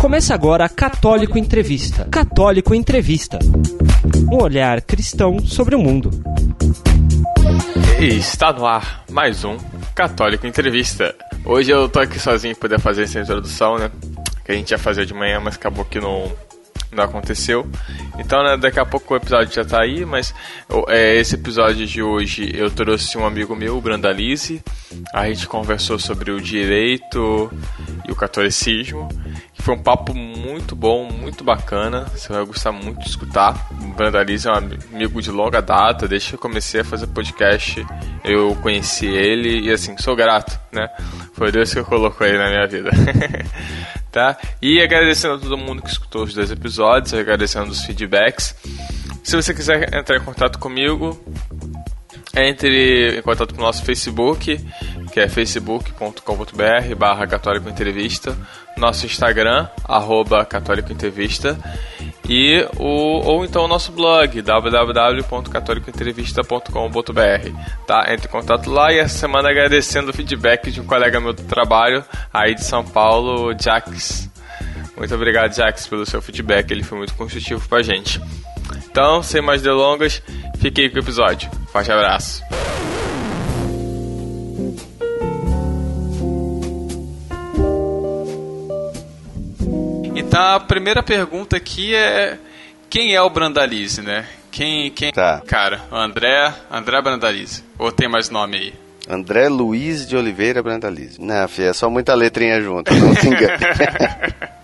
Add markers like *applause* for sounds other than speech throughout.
Começa agora a Católico Entrevista. Católico Entrevista. Um olhar cristão sobre o mundo. E está no ar mais um Católico Entrevista. Hoje eu tô aqui sozinho para poder fazer essa introdução, né? Que a gente ia fazer de manhã, mas acabou que não não aconteceu. Então, né, daqui a pouco o episódio já tá aí, mas é, esse episódio de hoje eu trouxe um amigo meu, o Brandalize. A gente conversou sobre o direito e o catolicismo. Foi um papo muito bom, muito bacana. Você vai gostar muito de escutar. O Brandalize é um amigo de longa data. Desde que eu comecei a fazer podcast, eu conheci ele e assim, sou grato, né? Foi Deus que colocou ele na minha vida. *laughs* tá? E agradecendo a todo mundo que escutou os dois episódios, agradecendo os feedbacks. Se você quiser entrar em contato comigo, entre em contato com o nosso Facebook, que é facebook.com.br barra católico entrevista, nosso Instagram, arroba católico entrevista, e o, ou então o nosso blog, www.catolicoentrevista.com.br. Tá? Entre em contato lá e essa semana agradecendo o feedback de um colega meu do trabalho, aí de São Paulo, Jax. Muito obrigado, Jax, pelo seu feedback, ele foi muito construtivo pra gente. Então, sem mais delongas, fique aí com o episódio. Forte abraço. Então a primeira pergunta aqui é quem é o Brandalize, né? Quem, quem? Tá. Cara, André, André Brandalize. Ou tem mais nome aí? André Luiz de Oliveira Brandalize. Não, filho, é só muita letrinha junto, não se engane. *laughs*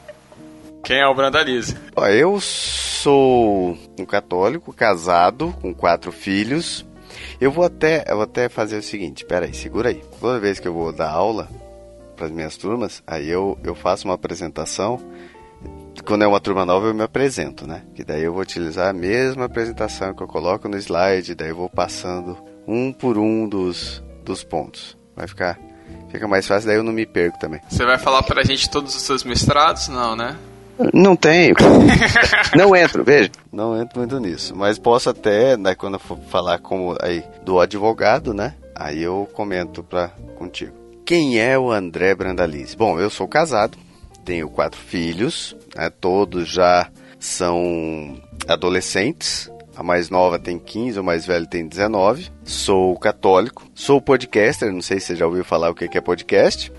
Quem é o Brandalize? Ó, eu sou um católico casado com quatro filhos. Eu vou até, eu vou até fazer o seguinte, peraí, segura aí. Toda vez que eu vou dar aula para as minhas turmas, aí eu, eu faço uma apresentação quando é uma turma nova eu me apresento, né? Que daí eu vou utilizar a mesma apresentação que eu coloco no slide, daí eu vou passando um por um dos, dos pontos. Vai ficar fica mais fácil, daí eu não me perco também. Você vai falar pra gente todos os seus mestrados? Não, né? Não tenho. *laughs* não entro, veja. Não entro muito nisso. Mas posso até, né, quando eu for falar como aí do advogado, né? Aí eu comento pra contigo. Quem é o André Brandalize? Bom, eu sou casado, tenho quatro filhos, né, todos já são adolescentes. A mais nova tem 15, o mais velho tem 19. Sou católico, sou podcaster, não sei se você já ouviu falar o que é podcast.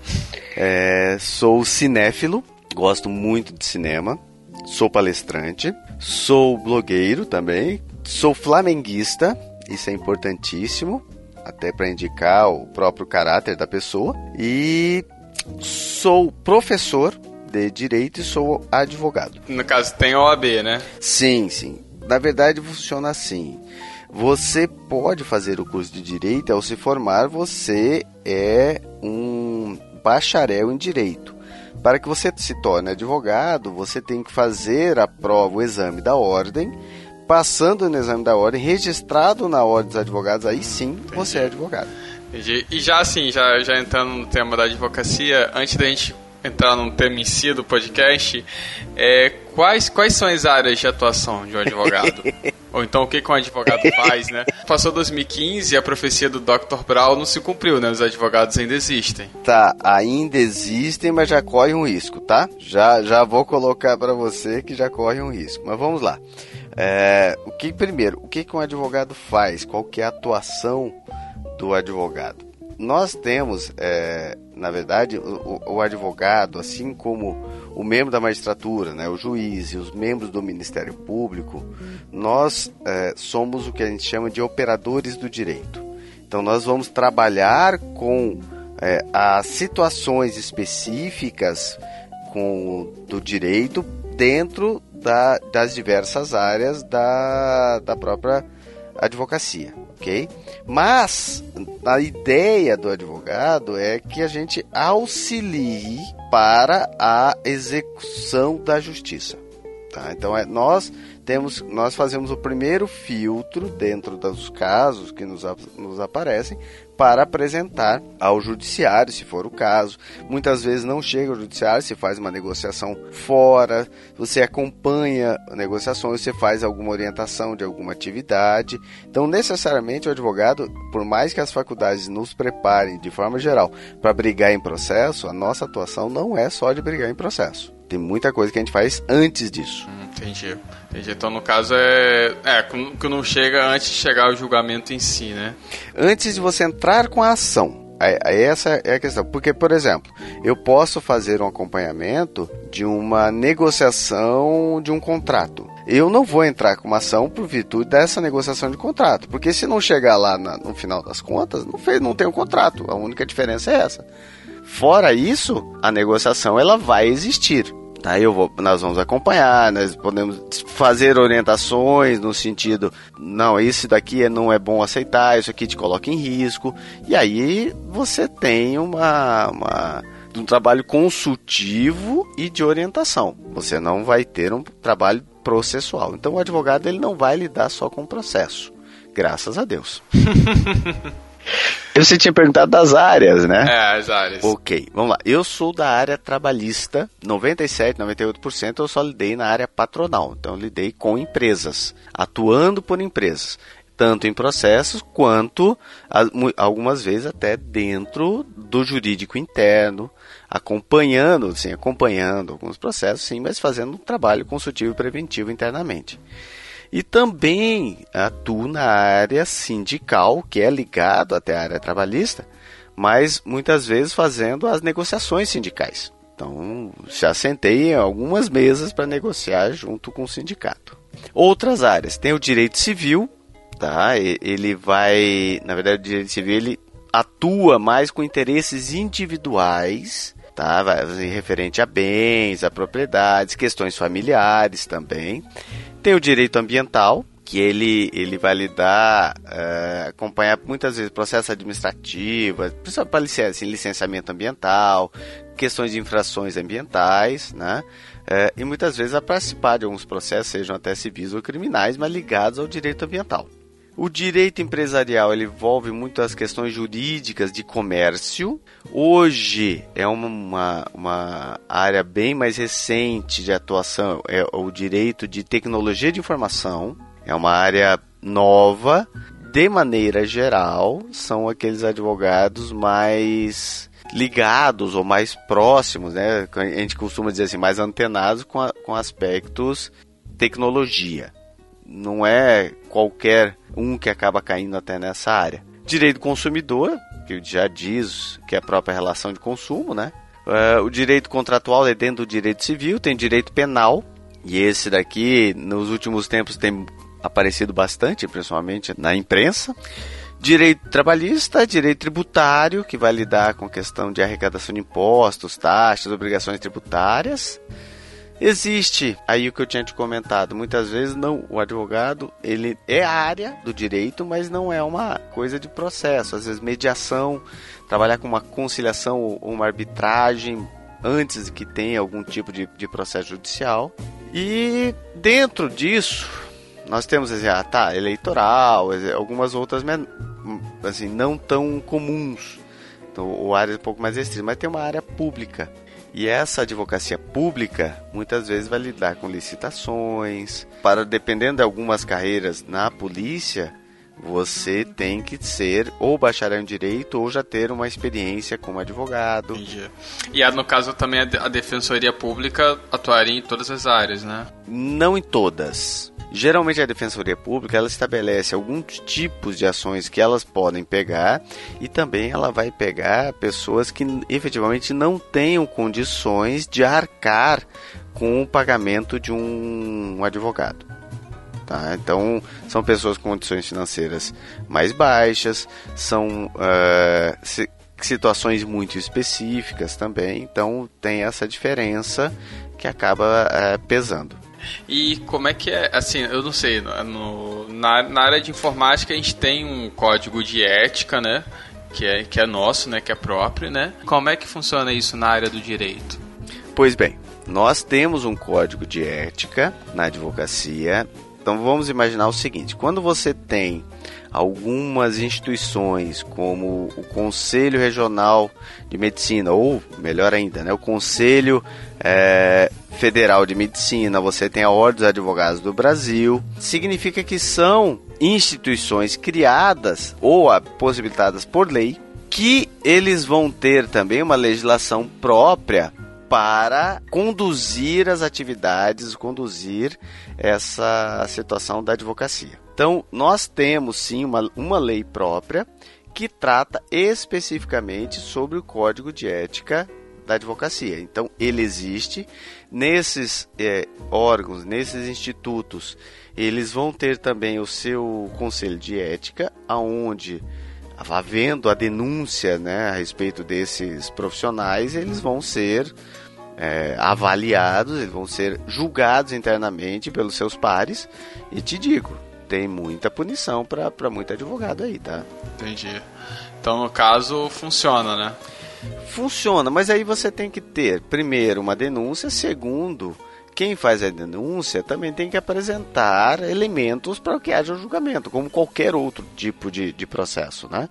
É, sou cinéfilo, gosto muito de cinema. Sou palestrante, sou blogueiro também, sou flamenguista, isso é importantíssimo, até para indicar o próprio caráter da pessoa. E sou professor de direito e sou advogado. No caso, tem OAB, né? Sim, sim. Na verdade, funciona assim. Você pode fazer o curso de direito, ao se formar, você é um bacharel em direito. Para que você se torne advogado, você tem que fazer a prova, o exame da ordem. Passando no exame da ordem, registrado na ordem dos advogados, aí sim Entendi. você é advogado. Entendi. E já assim, já, já entrando no tema da advocacia, antes da gente entrar no tema em si do podcast, é, quais, quais são as áreas de atuação de um advogado? *laughs* Ou então o que, que um advogado *laughs* faz, né? Passou 2015 e a profecia do Dr. Brown não se cumpriu, né? Os advogados ainda existem. Tá, ainda existem, mas já corre um risco, tá? Já, já vou colocar para você que já corre um risco. Mas vamos lá. É, o que primeiro, o que, que um advogado faz? Qual que é a atuação do advogado? Nós temos, é, na verdade, o, o, advogado, assim como o membro da magistratura, né, o juiz e os membros do Ministério Público, nós é, somos o que a gente chama de operadores do direito. Então, nós vamos trabalhar com é, as situações específicas com, do direito dentro da, das diversas áreas da, da própria advocacia, ok? Mas a ideia do advogado é que a gente auxilie para a execução da justiça. Tá? Então é, nós temos, nós fazemos o primeiro filtro dentro dos casos que nos, nos aparecem para apresentar ao judiciário, se for o caso. Muitas vezes não chega ao judiciário, se faz uma negociação fora, você acompanha negociações, você faz alguma orientação de alguma atividade. Então, necessariamente, o advogado, por mais que as faculdades nos preparem de forma geral para brigar em processo, a nossa atuação não é só de brigar em processo. Tem muita coisa que a gente faz antes disso. Hum, entendi. entendi. Então, no caso, é, é que não chega antes de chegar ao julgamento em si, né? Antes de você entrar com a ação. Essa é a questão. Porque, por exemplo, eu posso fazer um acompanhamento de uma negociação de um contrato. Eu não vou entrar com uma ação por virtude dessa negociação de contrato. Porque se não chegar lá na, no final das contas, não, fez, não tem um contrato. A única diferença é essa. Fora isso, a negociação ela vai existir. Tá, eu vou, nós vamos acompanhar, nós podemos fazer orientações no sentido, não, isso daqui é, não é bom aceitar, isso aqui te coloca em risco. E aí você tem uma, uma um trabalho consultivo e de orientação. Você não vai ter um trabalho processual. Então o advogado ele não vai lidar só com o processo. Graças a Deus. *laughs* Você tinha perguntado das áreas, né? É, as áreas. Ok, vamos lá. Eu sou da área trabalhista, 97, 98% eu só lidei na área patronal. Então lidei com empresas, atuando por empresas. Tanto em processos quanto algumas vezes até dentro do jurídico interno, acompanhando, sim, acompanhando alguns processos, sim, mas fazendo um trabalho consultivo e preventivo internamente. E também atuo na área sindical, que é ligado até a área trabalhista, mas muitas vezes fazendo as negociações sindicais. Então, já sentei em algumas mesas para negociar junto com o sindicato. Outras áreas, tem o direito civil, tá? Ele vai, na verdade, o direito civil ele atua mais com interesses individuais, tá? Vai referente a bens, a propriedades, questões familiares também. Tem o direito ambiental, que ele, ele vai lidar, uh, acompanhar muitas vezes processo administrativo, principalmente para assim, licenciamento ambiental, questões de infrações ambientais, né? Uh, e muitas vezes a participar de alguns processos, sejam até civis ou criminais, mas ligados ao direito ambiental. O direito empresarial envolve muito as questões jurídicas de comércio. Hoje é uma, uma área bem mais recente de atuação, é o direito de tecnologia de informação. É uma área nova. De maneira geral, são aqueles advogados mais ligados ou mais próximos, né? A gente costuma dizer assim, mais antenados com, a, com aspectos tecnologia não é qualquer um que acaba caindo até nessa área. Direito do consumidor, que já diz que é a própria relação de consumo, né? Uh, o direito contratual é dentro do direito civil, tem direito penal, e esse daqui, nos últimos tempos, tem aparecido bastante, principalmente na imprensa. Direito trabalhista, direito tributário, que vai lidar com a questão de arrecadação de impostos, taxas, obrigações tributárias. Existe aí o que eu tinha te comentado. Muitas vezes não, o advogado ele é a área do direito, mas não é uma coisa de processo. Às vezes mediação, trabalhar com uma conciliação ou uma arbitragem antes que tenha algum tipo de, de processo judicial. E dentro disso nós temos assim, ah, tá, eleitoral, algumas outras assim não tão comuns. Então, o área é um pouco mais restrita, mas tem uma área pública e essa advocacia pública muitas vezes vai lidar com licitações. Para dependendo de algumas carreiras na polícia, você tem que ser ou bacharel em direito ou já ter uma experiência como advogado. Entendi. E no caso também a defensoria pública atuaria em todas as áreas, né? Não em todas. Geralmente a Defensoria Pública ela estabelece alguns tipos de ações que elas podem pegar e também ela vai pegar pessoas que efetivamente não tenham condições de arcar com o pagamento de um advogado. Tá? Então, são pessoas com condições financeiras mais baixas, são uh, situações muito específicas também, então tem essa diferença que acaba uh, pesando. E como é que é, assim, eu não sei, no, na, na área de informática a gente tem um código de ética, né? Que é, que é nosso, né? Que é próprio, né? Como é que funciona isso na área do direito? Pois bem, nós temos um código de ética na advocacia. Então vamos imaginar o seguinte: quando você tem algumas instituições, como o Conselho Regional de Medicina, ou melhor ainda, né, o Conselho é, Federal de Medicina, você tem a Ordem dos Advogados do Brasil, significa que são instituições criadas ou possibilitadas por lei que eles vão ter também uma legislação própria para conduzir as atividades, conduzir essa situação da advocacia. Então, nós temos sim uma, uma lei própria que trata especificamente sobre o código de ética da advocacia. Então, ele existe nesses é, órgãos, nesses institutos, eles vão ter também o seu conselho de ética, aonde havendo a denúncia né, a respeito desses profissionais, eles vão ser é, avaliados, eles vão ser julgados internamente pelos seus pares. E te digo, tem muita punição para muito advogado aí, tá? Entendi. Então, no caso, funciona, né? Funciona, mas aí você tem que ter, primeiro, uma denúncia, segundo, quem faz a denúncia também tem que apresentar elementos para que haja um julgamento, como qualquer outro tipo de, de processo, né?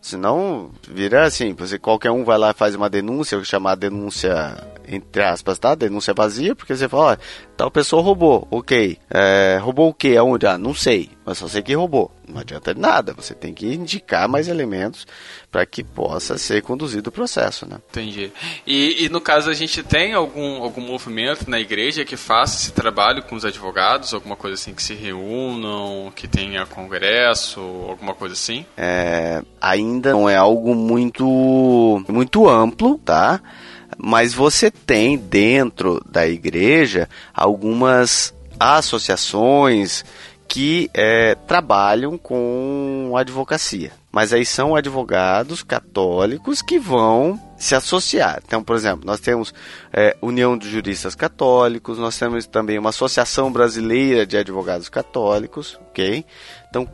Senão vira assim, você qualquer um vai lá e faz uma denúncia, chamar denúncia entre aspas, tá? Denúncia vazia, porque você fala, ó, tal pessoa roubou, ok. É, roubou o que? Aonde? Ah, não sei, mas só sei que roubou. Não adianta de nada, você tem que indicar mais elementos para que possa ser conduzido o processo, né? Entendi. E, e, no caso a gente tem algum, algum movimento na igreja que faça esse trabalho com os advogados, alguma coisa assim que se reúnam, que tenha congresso, alguma coisa assim? É, ainda não é algo muito muito amplo, tá? Mas você tem dentro da igreja algumas associações que é, trabalham com advocacia. Mas aí são advogados católicos que vão se associar. Então, por exemplo, nós temos é, União de Juristas Católicos, nós temos também uma Associação Brasileira de Advogados Católicos, ok? Então,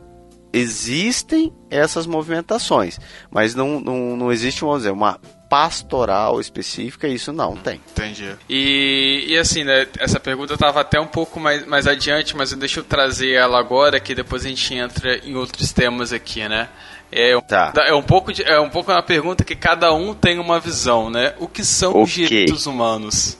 existem essas movimentações, mas não, não, não existe, vamos dizer, uma pastoral específica, isso não tem. Entendi. E, e assim, né, essa pergunta estava até um pouco mais, mais adiante, mas deixa eu trazer ela agora, que depois a gente entra em outros temas aqui, né? É, tá. é um pouco de, é um pouco uma pergunta que cada um tem uma visão, né? O que são okay. os direitos humanos?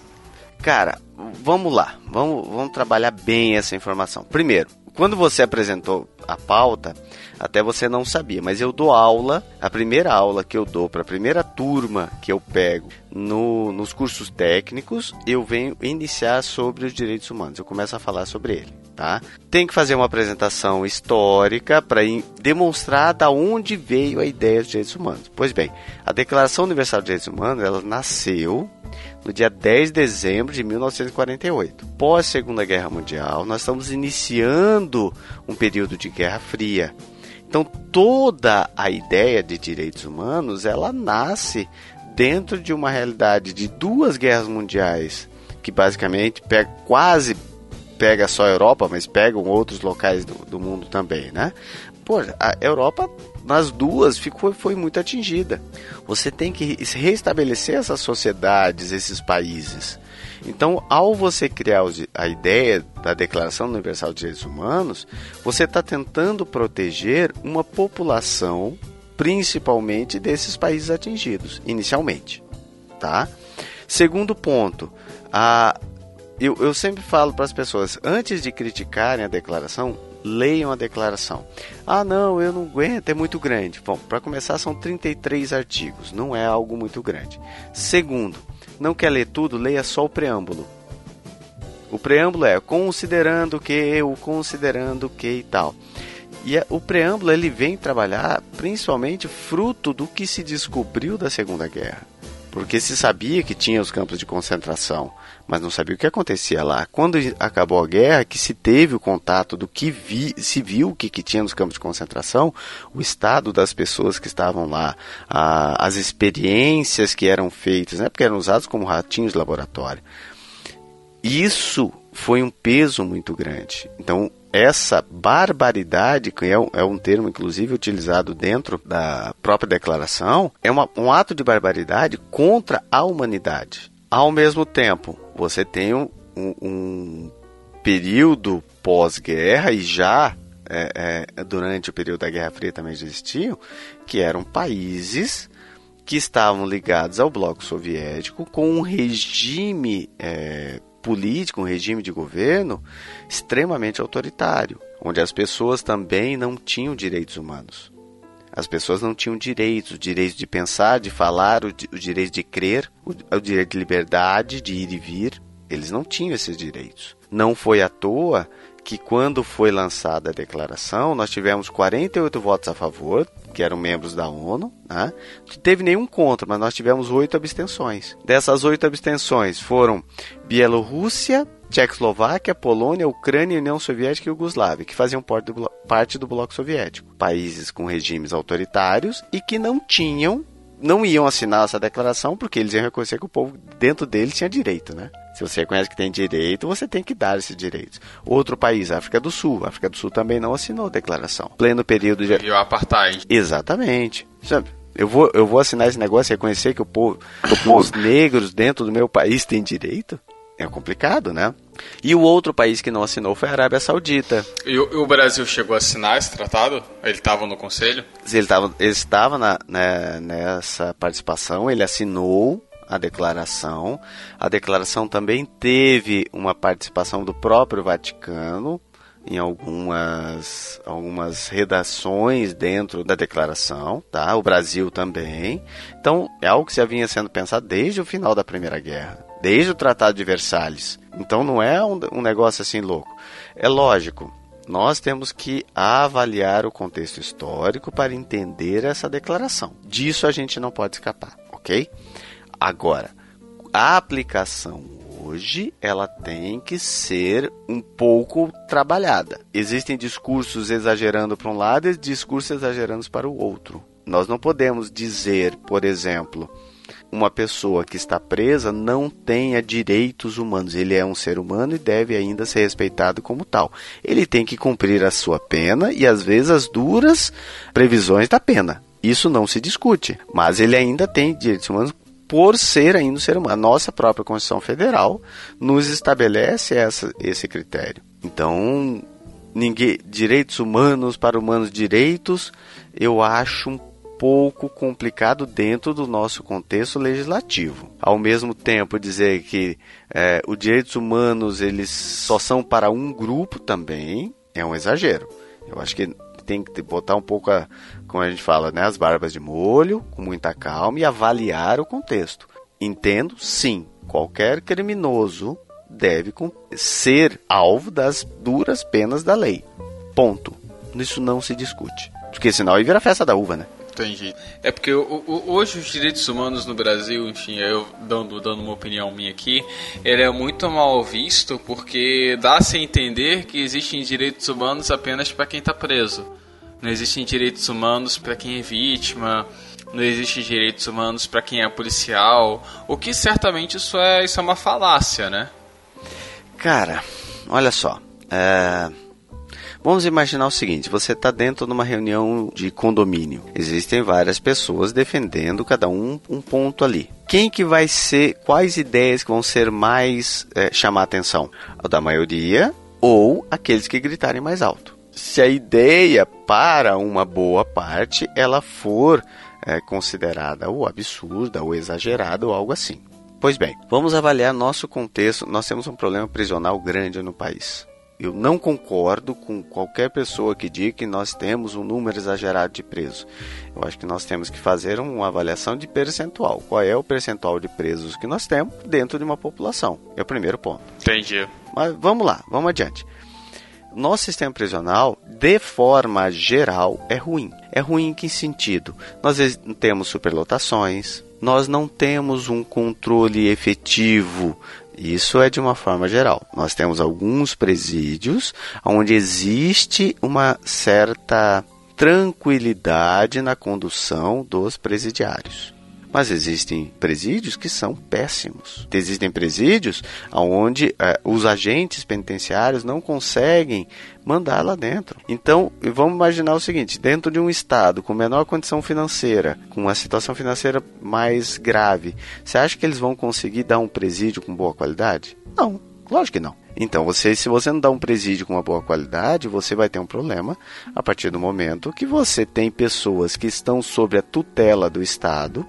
Cara, vamos lá, vamos, vamos trabalhar bem essa informação. Primeiro, quando você apresentou a pauta, até você não sabia, mas eu dou aula, a primeira aula que eu dou para a primeira turma que eu pego no, nos cursos técnicos, eu venho iniciar sobre os direitos humanos. Eu começo a falar sobre ele, tá? Tem que fazer uma apresentação histórica para demonstrar da onde veio a ideia dos direitos humanos. Pois bem, a Declaração Universal dos Direitos Humanos, ela nasceu no dia 10 de dezembro de 1948. Pós Segunda Guerra Mundial, nós estamos iniciando um período de Guerra Fria. Então toda a ideia de direitos humanos, ela nasce dentro de uma realidade de duas guerras mundiais, que basicamente pega quase pega só a Europa, mas pegam outros locais do, do mundo também, né? Pô, a Europa nas duas ficou, foi muito atingida. Você tem que restabelecer essas sociedades, esses países. Então, ao você criar a ideia da Declaração Universal de Direitos Humanos, você está tentando proteger uma população, principalmente desses países atingidos, inicialmente. Tá? Segundo ponto, a, eu, eu sempre falo para as pessoas, antes de criticarem a declaração, leiam a declaração. Ah, não, eu não aguento, é muito grande. Bom, para começar, são 33 artigos, não é algo muito grande. Segundo, não quer ler tudo, leia só o preâmbulo. O preâmbulo é considerando que, o considerando que e tal. E é, o preâmbulo ele vem trabalhar principalmente fruto do que se descobriu da Segunda Guerra. Porque se sabia que tinha os campos de concentração, mas não sabia o que acontecia lá. Quando acabou a guerra, que se teve o contato do que vi, se viu o que, que tinha nos campos de concentração, o estado das pessoas que estavam lá, a, as experiências que eram feitas, né, porque eram usados como ratinhos de laboratório. Isso foi um peso muito grande. Então, essa barbaridade, que é um, é um, termo inclusive utilizado dentro da própria declaração, é uma, um ato de barbaridade contra a humanidade. Ao mesmo tempo, você tem um, um período pós-guerra e já é, é, durante o período da Guerra Fria também existiam, que eram países que estavam ligados ao bloco soviético com um regime é, político, um regime de governo extremamente autoritário, onde as pessoas também não tinham direitos humanos. As pessoas não tinham direitos, o direito de pensar, de falar, o, direito de crer, o direito de liberdade, de ir e vir. Eles não tinham esses direitos. Não foi à toa que quando foi lançada a declaração, nós tivemos 48 votos a favor, que eram membros da ONU, né? não teve nenhum contra, mas nós tivemos oito abstenções. Dessas oito abstenções foram Bielorrússia, Tchecoslováquia, Polônia, Ucrânia, União Soviética e Iugoslávia, que faziam parte do bloco soviético. Países com regimes autoritários e que não tinham, não iam assinar essa declaração porque eles iam reconhecer que o povo dentro deles tinha direito, né? Se você reconhece que tem direito, você tem que dar esses direitos. Outro país, África do Sul. A África do Sul também não assinou a declaração. Pleno período de. E o apartheid. Exatamente. Sabe? Eu vou, eu vou assinar esse negócio e reconhecer que o povo, que os *coughs* negros dentro do meu país têm direito? É complicado, né? E o outro país que não assinou foi a Arábia Saudita. E o, o Brasil chegou a assinar esse tratado? Ele estava no conselho? Ele, tava, ele estava na, né, nessa participação, ele assinou a declaração. A declaração também teve uma participação do próprio Vaticano em algumas, algumas redações dentro da declaração, tá? O Brasil também. Então, é algo que já vinha sendo pensado desde o final da Primeira Guerra, desde o Tratado de Versalhes. Então, não é um, um negócio assim louco. É lógico, nós temos que avaliar o contexto histórico para entender essa declaração. Disso a gente não pode escapar, ok? Agora, a aplicação hoje ela tem que ser um pouco trabalhada. Existem discursos exagerando para um lado e discursos exagerando para o outro. Nós não podemos dizer, por exemplo, uma pessoa que está presa não tenha direitos humanos. Ele é um ser humano e deve ainda ser respeitado como tal. Ele tem que cumprir a sua pena e às vezes as duras previsões da pena. Isso não se discute, mas ele ainda tem direitos humanos por ser ainda um ser humano. A nossa própria Constituição Federal nos estabelece essa, esse critério. Então, ninguém, direitos humanos para humanos direitos, eu acho um pouco complicado dentro do nosso contexto legislativo. Ao mesmo tempo, dizer que é, os direitos humanos eles só são para um grupo também é um exagero. Eu acho que tem que botar um pouco, a, como a gente fala, né, as barbas de molho, com muita calma e avaliar o contexto. Entendo, sim, qualquer criminoso deve ser alvo das duras penas da lei. Ponto. Isso não se discute. Porque senão aí vira festa da uva, né? Entendi. É porque hoje os direitos humanos no Brasil, enfim, eu dando, dando uma opinião minha aqui, ele é muito mal visto porque dá-se a entender que existem direitos humanos apenas para quem está preso. Não existem direitos humanos para quem é vítima, não existem direitos humanos para quem é policial, o que certamente isso é, isso é uma falácia, né? Cara, olha só. É Vamos imaginar o seguinte: você está dentro de uma reunião de condomínio. Existem várias pessoas defendendo cada um um ponto ali. Quem que vai ser? Quais ideias que vão ser mais é, chamar atenção? A da maioria ou aqueles que gritarem mais alto? Se a ideia para uma boa parte ela for é, considerada ou absurda ou exagerada ou algo assim. Pois bem, vamos avaliar nosso contexto. Nós temos um problema prisional grande no país. Eu não concordo com qualquer pessoa que diga que nós temos um número exagerado de presos. Eu acho que nós temos que fazer uma avaliação de percentual. Qual é o percentual de presos que nós temos dentro de uma população? É o primeiro ponto. Entendi. Mas vamos lá, vamos adiante. Nosso sistema prisional, de forma geral, é ruim. É ruim em que sentido? Nós temos superlotações, nós não temos um controle efetivo isso é de uma forma geral. Nós temos alguns presídios onde existe uma certa tranquilidade na condução dos presidiários. Mas existem presídios que são péssimos. Existem presídios onde eh, os agentes penitenciários não conseguem mandar lá dentro. Então, vamos imaginar o seguinte: dentro de um estado com menor condição financeira, com uma situação financeira mais grave, você acha que eles vão conseguir dar um presídio com boa qualidade? Não, lógico que não. Então, você, se você não dá um presídio com uma boa qualidade, você vai ter um problema a partir do momento que você tem pessoas que estão sob a tutela do Estado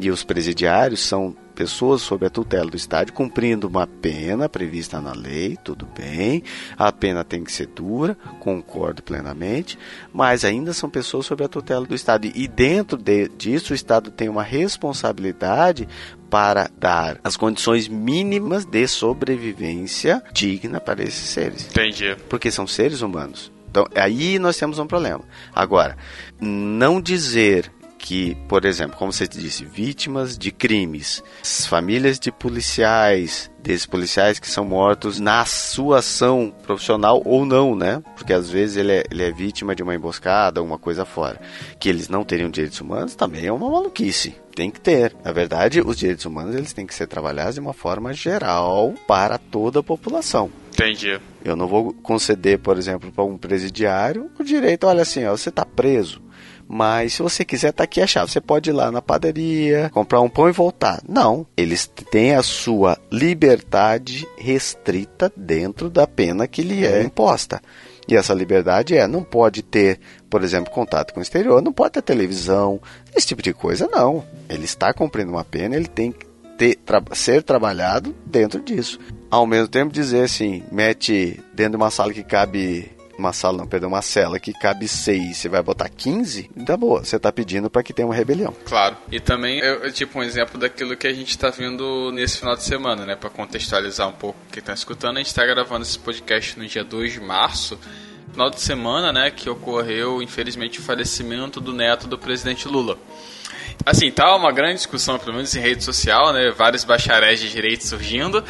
e os presidiários são pessoas sob a tutela do Estado cumprindo uma pena prevista na lei, tudo bem. A pena tem que ser dura, concordo plenamente, mas ainda são pessoas sob a tutela do Estado. E dentro de, disso, o Estado tem uma responsabilidade para dar as condições mínimas de sobrevivência digna para esses seres. Entendi. Porque são seres humanos. Então, aí nós temos um problema. Agora, não dizer que, por exemplo, como você disse, vítimas de crimes, famílias de policiais, desses policiais que são mortos na sua ação profissional ou não, né? Porque às vezes ele é, ele é vítima de uma emboscada, alguma coisa fora. Que eles não teriam direitos humanos também é uma maluquice. Tem que ter. Na verdade, os direitos humanos eles têm que ser trabalhados de uma forma geral para toda a população. Entendi. Eu não vou conceder, por exemplo, para um presidiário o direito, olha assim, ó, você está preso mas se você quiser, tá aqui a chave. Você pode ir lá na padaria, comprar um pão e voltar. Não. Eles têm a sua liberdade restrita dentro da pena que lhe é imposta. E essa liberdade é, não pode ter, por exemplo, contato com o exterior, não pode ter televisão, esse tipo de coisa, não. Ele está cumprindo uma pena, ele tem que ter, tra ser trabalhado dentro disso. Ao mesmo tempo dizer assim, mete dentro de uma sala que cabe uma sala, não, perdão, uma cela que cabe seis, você vai botar 15, tá boa, você tá pedindo para que tenha uma rebelião. Claro. E também, eu, tipo, um exemplo daquilo que a gente tá vendo nesse final de semana, né, para contextualizar um pouco quem tá escutando, a gente tá gravando esse podcast no dia 2 de março, final de semana, né, que ocorreu, infelizmente, o falecimento do neto do presidente Lula. Assim, tá uma grande discussão, pelo menos em rede social, né? Vários bacharéis de direito surgindo.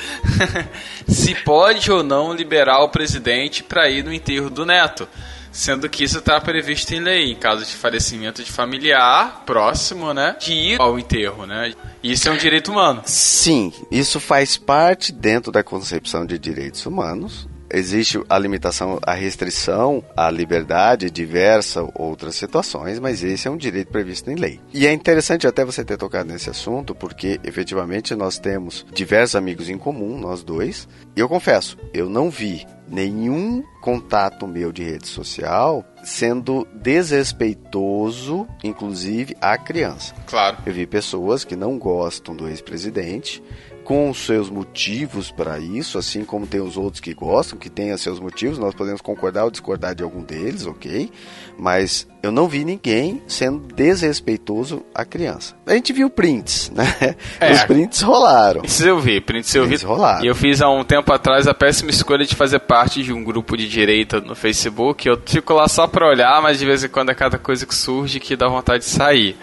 *laughs* se pode ou não liberar o presidente para ir no enterro do neto. Sendo que isso está previsto em lei, em caso de falecimento de familiar próximo, né? De ir ao enterro, né? Isso é um direito humano. Sim, isso faz parte dentro da concepção de direitos humanos existe a limitação, a restrição à liberdade, diversas outras situações, mas esse é um direito previsto em lei. E é interessante até você ter tocado nesse assunto, porque efetivamente nós temos diversos amigos em comum, nós dois, e eu confesso, eu não vi nenhum contato meu de rede social sendo desrespeitoso, inclusive à criança. Claro. Eu vi pessoas que não gostam do ex-presidente, com os seus motivos para isso, assim como tem os outros que gostam, que têm seus motivos, nós podemos concordar ou discordar de algum deles, ok? Mas eu não vi ninguém sendo desrespeitoso à criança. A gente viu prints, né? *laughs* É, os prints rolaram. Prints eu vi, prints eu prints vi. Rolaram. E eu fiz há um tempo atrás a péssima escolha de fazer parte de um grupo de direita no Facebook. Eu fico lá só para olhar, mas de vez em quando é cada coisa que surge que dá vontade de sair.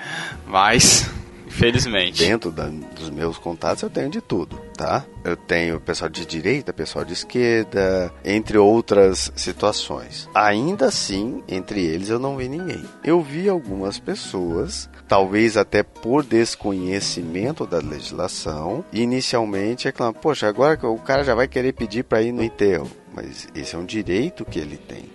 Mas Felizmente. Dentro da, dos meus contatos eu tenho de tudo, tá? Eu tenho pessoal de direita, pessoal de esquerda, entre outras situações. Ainda assim, entre eles eu não vi ninguém. Eu vi algumas pessoas, talvez até por desconhecimento da legislação, inicialmente reclamando, poxa, agora o cara já vai querer pedir para ir no enterro. Mas esse é um direito que ele tem.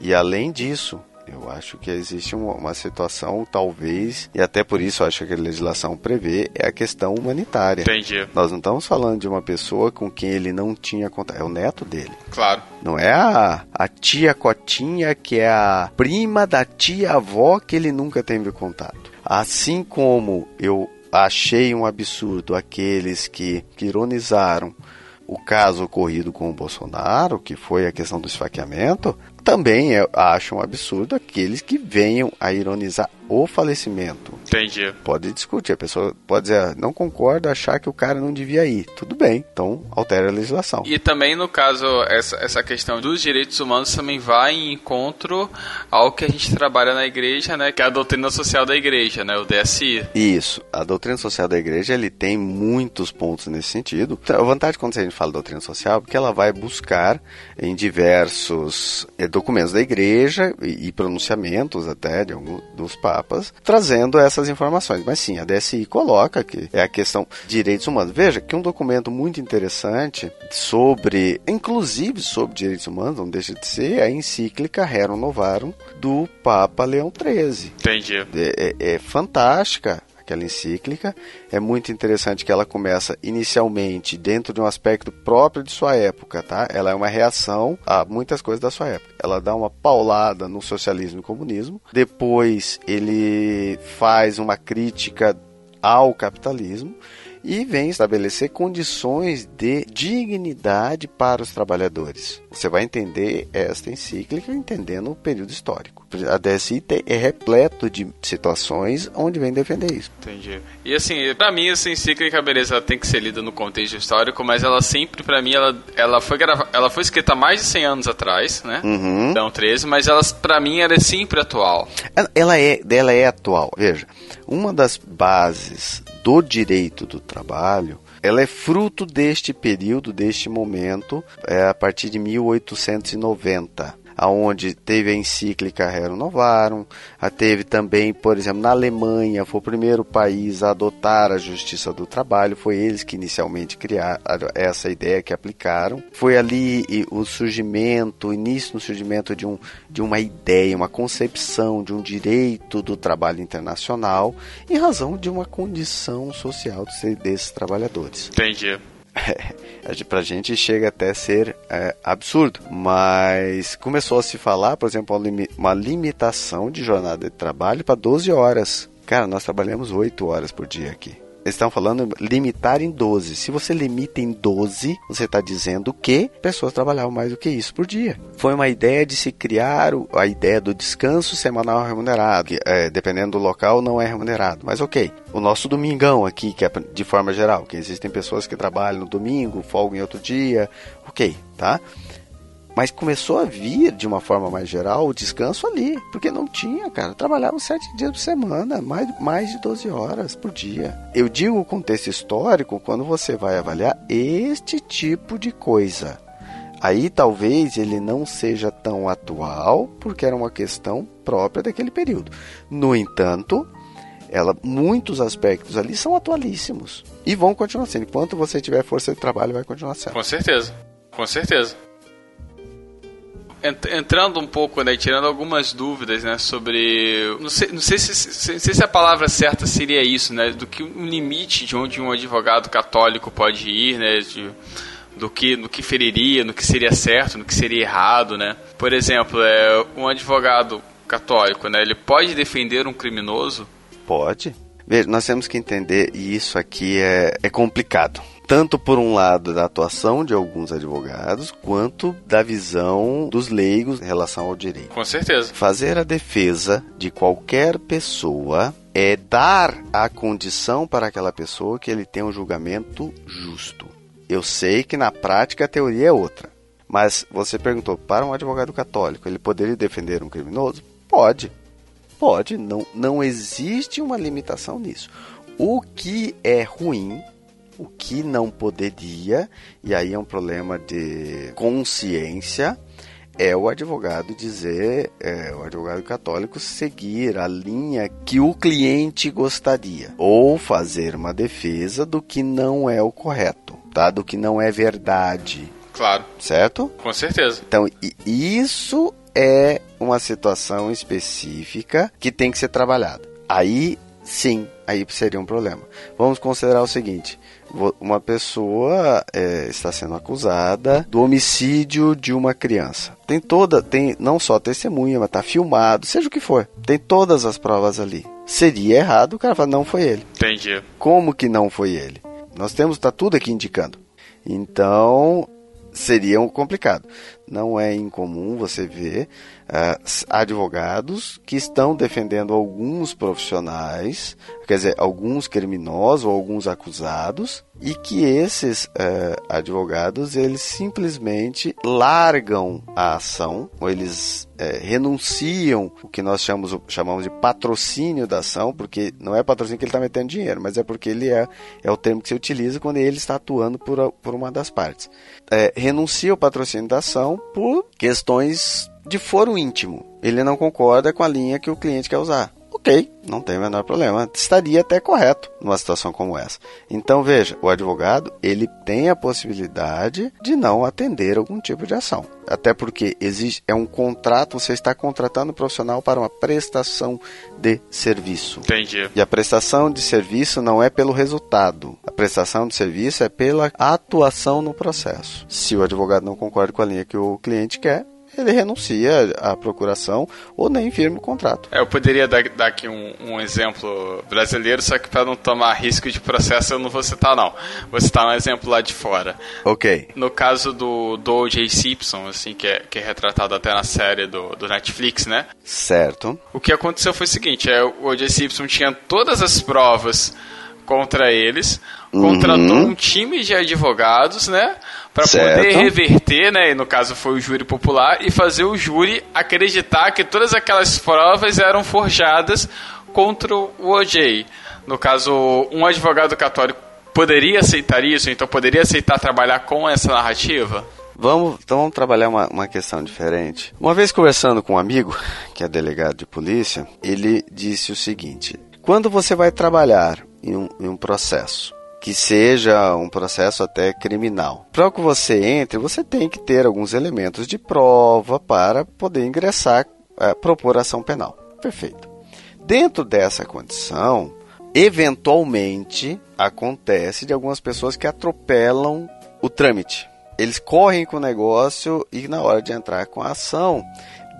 E além disso, eu acho que existe uma, situação, talvez, e até por isso eu acho que a legislação prevê, é a questão humanitária. Entendi. Nós não estamos falando de uma pessoa com quem ele não tinha contato, é o neto dele. Claro. Não é a, a tia Cotinha, que é a prima da tia-avó que ele nunca teve contato. Assim como eu achei um absurdo aqueles que, que ironizaram o caso ocorrido com o Bolsonaro, que foi a questão do esfaqueamento, também eu acho um absurdo aqueles que venham a ironizar o falecimento. Entendi. Pode discutir, a pessoa pode dizer, ah, não concorda, achar que o cara não devia ir. Tudo bem, então altera a legislação. E também, no caso, essa, essa questão dos direitos humanos também vai em encontro ao que a gente trabalha na igreja, né? Que é a doutrina social da igreja, né? O DSI. Isso. A doutrina social da igreja, ele tem muitos pontos nesse sentido. A vantagem quando a gente fala doutrina social é porque ela vai buscar em diversos eh, documentos da igreja e, e pronunciamentos até de alguns dos papas, trazendo essas informações. Mas sim, a DSI coloca que é a questão de direitos humanos. Veja que um documento muito interessante sobre, inclusive sobre direitos humanos, não deixa de ser a encíclica Rerum Novarum do Papa Leão XIII. Entendi. É, é, é fantástica aquela encíclica. É muito interessante que ela começa inicialmente dentro de um aspecto próprio de sua época, tá? Ela é uma reação a muitas coisas da sua época. Ela dá uma paulada no socialismo e comunismo. Depois ele faz uma crítica ao capitalismo e vem estabelecer condições de dignidade para os trabalhadores. Você vai entender esta encíclica entendendo o período histórico. A DSI é repleto de situações onde vem defender isso. Entendi. E assim, para mim essa encíclica, beleza, ela tem que ser lida no contexto histórico, mas ela sempre, para mim, ela, ela, foi grava... ela foi escrita há mais de 100 anos atrás, né? Uhum. Então, 13, mas ela, para mim, ela é sempre atual. Ela é, ela é atual. Veja, uma das bases do direito do trabalho ela é fruto deste período, deste momento, é, a partir de 1890 aonde teve a encíclica Rerum Novarum, teve também, por exemplo, na Alemanha, foi o primeiro país a adotar a justiça do trabalho, foi eles que inicialmente criaram essa ideia que aplicaram. Foi ali o surgimento, o início do surgimento de, um, de uma ideia, uma concepção de um direito do trabalho internacional em razão de uma condição social desses trabalhadores. Entendi. *laughs* Pra gente chega até a ser é, absurdo, mas começou a se falar, por exemplo, uma limitação de jornada de trabalho para 12 horas. Cara, nós trabalhamos 8 horas por dia aqui. Eles estão falando limitar em 12. Se você limita em 12, você está dizendo que pessoas trabalhavam mais do que isso por dia. Foi uma ideia de se criar a ideia do descanso semanal remunerado, que, é, dependendo do local, não é remunerado. Mas ok, o nosso domingão aqui, que é de forma geral, que existem pessoas que trabalham no domingo, folgam em outro dia, ok, tá? Mas começou a vir, de uma forma mais geral, o descanso ali. Porque não tinha, cara. Trabalhavam sete dias por semana, mais, mais de 12 horas por dia. Eu digo o contexto histórico quando você vai avaliar este tipo de coisa. Aí talvez ele não seja tão atual, porque era uma questão própria daquele período. No entanto, ela, muitos aspectos ali são atualíssimos. E vão continuar sendo. Enquanto você tiver força de trabalho, vai continuar sendo. Com certeza. Com certeza entrando um pouco, né, tirando algumas dúvidas, né, sobre, não sei, não sei se, se, sei se a palavra certa seria isso, né, do que um limite de onde um advogado católico pode ir, né, de, do que, no que feriria, no que seria certo, no que seria errado, né. Por exemplo, é, um advogado católico, né, ele pode defender um criminoso? Pode. Veja, nós temos que entender, e isso aqui é, é complicado tanto por um lado da atuação de alguns advogados, quanto da visão dos leigos em relação ao direito. Com certeza. Fazer a defesa de qualquer pessoa é dar a condição para aquela pessoa que ele tenha um julgamento justo. Eu sei que na prática a teoria é outra. Mas você perguntou para um advogado católico, ele poderia defender um criminoso? Pode. Pode, não, não existe uma limitação nisso. O que é ruim o que não poderia, e aí é um problema de consciência, é o advogado dizer, é, o advogado católico seguir a linha que o cliente gostaria, ou fazer uma defesa do que não é o correto, tá? Do que não é verdade. Claro. Certo? Com certeza. Então, isso é uma situação específica que tem que ser trabalhada. Aí, sim, aí seria um problema. Vamos considerar o seguinte: uma pessoa é, está sendo acusada do homicídio de uma criança. Tem toda, tem não só testemunha, mas está filmado, seja o que for. Tem todas as provas ali. Seria errado o cara falar, não foi ele. Entendi. Como que não foi ele? Nós temos, tá tudo aqui indicando. Então, seria um complicado. Não é incomum você ver uh, advogados que estão defendendo alguns profissionais, quer dizer, alguns criminosos ou alguns acusados, e que esses uh, advogados eles simplesmente largam a ação, ou eles uh, renunciam o que nós chamamos, chamamos de patrocínio da ação, porque não é patrocínio que ele está metendo dinheiro, mas é porque ele é, é o termo que se utiliza quando ele está atuando por, por uma das partes. É, renuncia o patrocínio da ação por questões de foro íntimo. Ele não concorda com a linha que o cliente quer usar. Ok, não tem o menor problema. Estaria até correto numa situação como essa. Então veja, o advogado ele tem a possibilidade de não atender algum tipo de ação. Até porque existe é um contrato, você está contratando um profissional para uma prestação de serviço. Entendi. E a prestação de serviço não é pelo resultado. A prestação de serviço é pela atuação no processo. Se o advogado não concorda com a linha que o cliente quer, ele renuncia à procuração ou nem firma o contrato. É, eu poderia dar, dar aqui um, um, exemplo brasileiro, só que para não tomar risco de processo eu não vou citar não. Vou citar um exemplo lá de fora. Ok. No caso do, do O.J. Simpson, assim, que é, que é retratado até na série do, do Netflix, né? Certo. O que aconteceu foi o seguinte, é, o O.J. Simpson tinha todas as provas contra eles, contratou uhum. um time de advogados, né? Para poder reverter, né? E no caso foi o júri popular, e fazer o júri acreditar que todas aquelas provas eram forjadas contra o OJ. No caso, um advogado católico poderia aceitar isso, então poderia aceitar trabalhar com essa narrativa? Vamos, então vamos trabalhar uma, uma questão diferente. Uma vez conversando com um amigo, que é delegado de polícia, ele disse o seguinte: quando você vai trabalhar em um, em um processo que seja um processo até criminal. Para que você entre, você tem que ter alguns elementos de prova para poder ingressar, é, propor ação penal. Perfeito. Dentro dessa condição, eventualmente acontece de algumas pessoas que atropelam o trâmite. Eles correm com o negócio e na hora de entrar com a ação,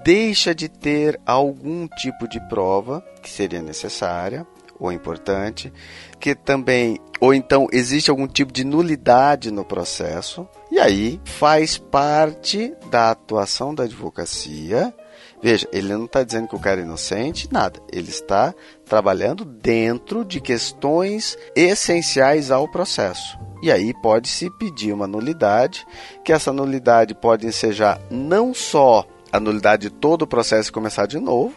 deixa de ter algum tipo de prova que seria necessária ou importante, que também, ou então existe algum tipo de nulidade no processo, e aí faz parte da atuação da advocacia. Veja, ele não está dizendo que o cara é inocente, nada. Ele está trabalhando dentro de questões essenciais ao processo. E aí pode-se pedir uma nulidade, que essa nulidade pode ensejar não só a nulidade de todo o processo e começar de novo,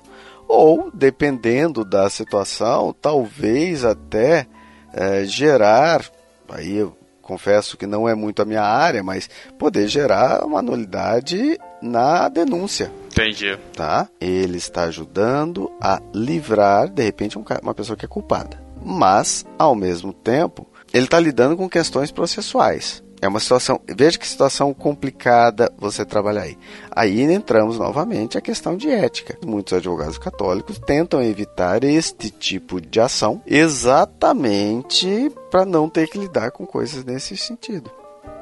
ou, dependendo da situação, talvez até é, gerar, aí eu confesso que não é muito a minha área, mas poder gerar uma nulidade na denúncia. Entendi. Tá? Ele está ajudando a livrar, de repente, uma pessoa que é culpada. Mas, ao mesmo tempo, ele está lidando com questões processuais. É uma situação, veja que situação complicada você trabalhar aí. Aí entramos novamente a questão de ética. Muitos advogados católicos tentam evitar este tipo de ação exatamente para não ter que lidar com coisas nesse sentido.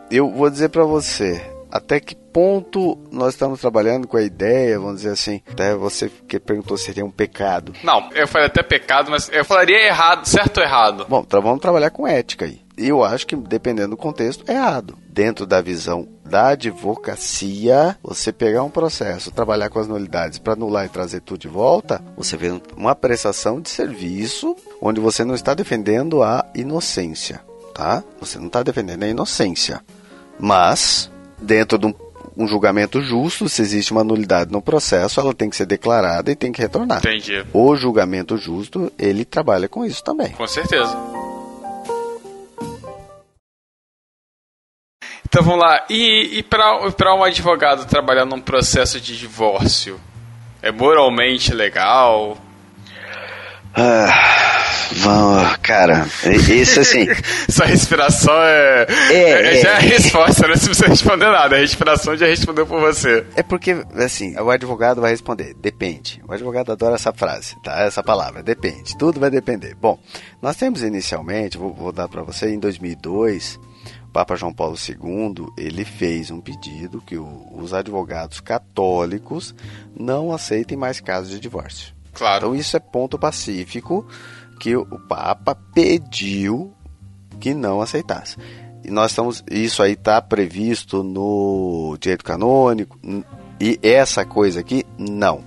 Eu vou dizer para você, até que ponto nós estamos trabalhando com a ideia, vamos dizer assim, até você que perguntou se seria um pecado. Não, eu falei até pecado, mas eu falaria errado, certo ou errado? Bom, então vamos trabalhar com ética aí eu acho que, dependendo do contexto, é errado. Dentro da visão da advocacia, você pegar um processo, trabalhar com as nulidades para anular e trazer tudo de volta, você vê uma prestação de serviço onde você não está defendendo a inocência, tá? Você não está defendendo a inocência. Mas, dentro de um, um julgamento justo, se existe uma nulidade no processo, ela tem que ser declarada e tem que retornar. Entendi. O julgamento justo, ele trabalha com isso também. Com certeza. Então vamos lá. E, e para um advogado trabalhar num processo de divórcio, é moralmente legal? Ah, vamos, cara, isso assim. *laughs* Sua respiração é, é, é, é, já é a resposta, não precisa responder nada. A respiração já respondeu por você. É porque, assim, o advogado vai responder, depende. O advogado adora essa frase, tá? Essa palavra, depende. Tudo vai depender. Bom, nós temos inicialmente, vou, vou dar para você, em 2002 Papa João Paulo II ele fez um pedido que o, os advogados católicos não aceitem mais casos de divórcio. Claro. Então isso é ponto pacífico que o, o Papa pediu que não aceitasse. E nós estamos, isso aí está previsto no direito canônico e essa coisa aqui não.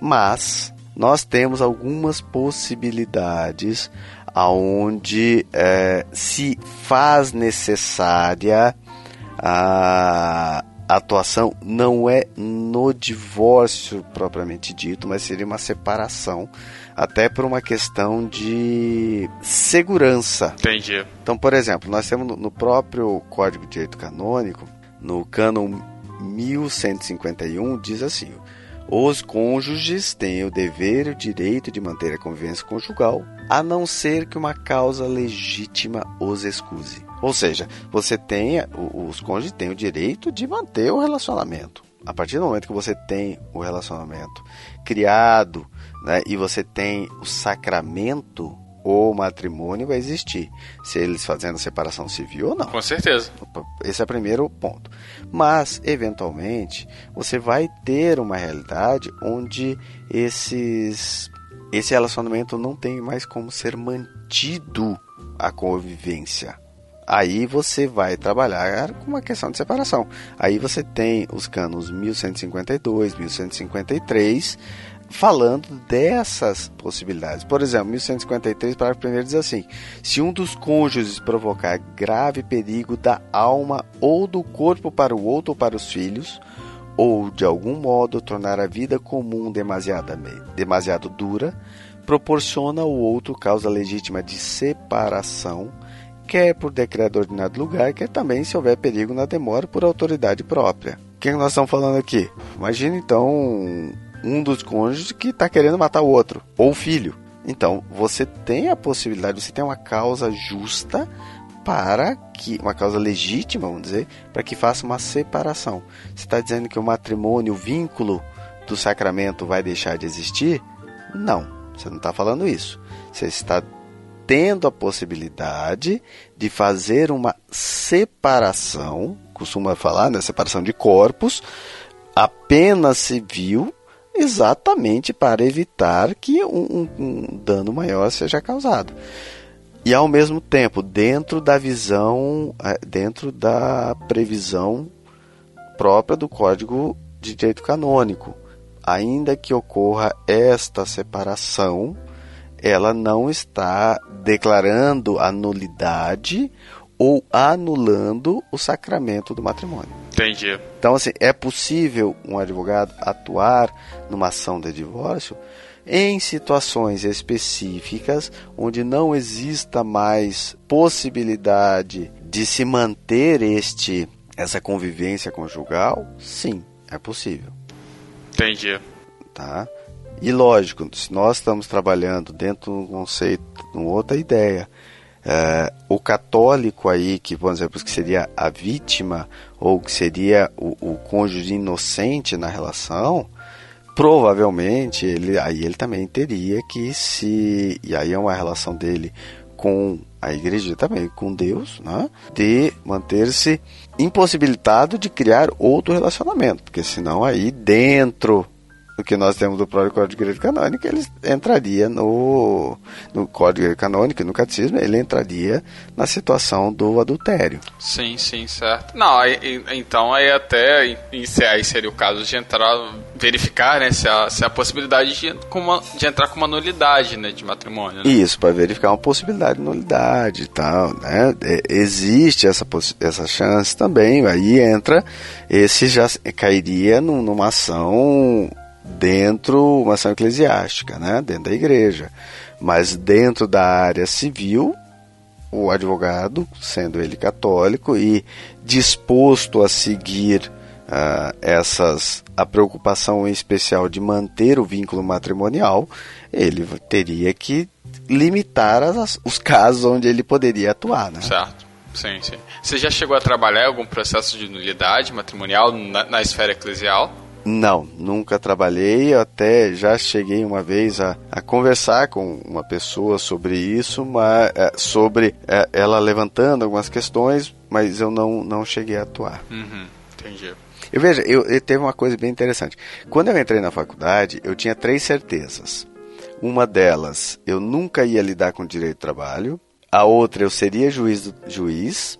Mas nós temos algumas possibilidades aonde é, se faz necessária a atuação não é no divórcio propriamente dito, mas seria uma separação, até por uma questão de segurança. Entendi. Então, por exemplo, nós temos no próprio Código de Direito Canônico, no cânon 1151, diz assim: os cônjuges têm o dever e o direito de manter a convivência conjugal, a não ser que uma causa legítima os excuse. Ou seja, você tem, os cônjuges têm o direito de manter o relacionamento. A partir do momento que você tem o relacionamento criado né, e você tem o sacramento, o matrimônio vai existir. Se eles fazendo separação civil ou não. Com certeza. Esse é o primeiro ponto. Mas, eventualmente, você vai ter uma realidade onde esses, esse relacionamento não tem mais como ser mantido a convivência. Aí você vai trabalhar com uma questão de separação. Aí você tem os canos 1152, 1153 falando dessas possibilidades. Por exemplo, 1153, parágrafo 1 diz assim: se um dos cônjuges provocar grave perigo da alma ou do corpo para o outro ou para os filhos, ou de algum modo tornar a vida comum demasiado dura, proporciona ao outro causa legítima de separação, quer por decreto ordenado lugar, quer também se houver perigo na demora por autoridade própria. O que nós estamos falando aqui? Imagina então um dos cônjuges que está querendo matar o outro, ou o filho. Então, você tem a possibilidade, você tem uma causa justa para que, uma causa legítima, vamos dizer, para que faça uma separação. Você está dizendo que o matrimônio, o vínculo do sacramento vai deixar de existir? Não, você não está falando isso. Você está tendo a possibilidade de fazer uma separação, costuma falar, né, separação de corpos, apenas civil, exatamente para evitar que um, um, dano maior seja causado. E ao mesmo tempo, dentro da visão, é, dentro da previsão própria do Código de Direito Canônico, ainda que ocorra esta separação, ela não está declarando a nulidade ou anulando o sacramento do matrimônio. Entendi. Então, assim, é possível um advogado atuar numa ação de divórcio em situações específicas onde não exista mais possibilidade de se manter este essa convivência conjugal? Sim, é possível. Entendi. Tá? E lógico, se nós estamos trabalhando dentro de um conceito, de uma outra ideia, é, o católico aí, que, por exemplo, que seria a vítima ou que seria o, o cônjuge inocente na relação, provavelmente ele aí ele também teria que se e aí é uma relação dele com a igreja também com Deus, né? De manter-se impossibilitado de criar outro relacionamento, porque senão aí dentro do que nós temos do próprio Código de Direito Canônico, ele entraria no, no Código Canônico, no Catecismo, ele entraria na situação do adultério. Sim, sim, certo. Não, aí, então aí até aí seria o caso de entrar, verificar, né, se a, se a possibilidade de, uma, de entrar com uma nulidade, né, de matrimônio. Né? Isso, para verificar uma possibilidade de nulidade e tal, né, é, existe essa, essa chance também, aí entra, esse já cairia numa ação dentro uma ação eclesiástica, né, dentro da igreja. Mas dentro da área civil, o advogado, sendo ele católico e disposto a seguir uh, essas a preocupação em especial de manter o vínculo matrimonial, ele teria que limitar as, os casos onde ele poderia atuar, né? Certo. Sim, sim. Você já chegou a trabalhar algum processo de nulidade matrimonial na, na esfera eclesial? Não, nunca trabalhei. Eu até já cheguei uma vez a, a conversar com uma pessoa sobre isso, mas é, sobre é, ela levantando algumas questões, mas eu não, não cheguei a atuar. Uhum, entendi. Eu veja, eu, eu teve uma coisa bem interessante. Quando eu entrei na faculdade, eu tinha três certezas. Uma delas, eu nunca ia lidar com direito do trabalho. A outra, eu seria juiz, juiz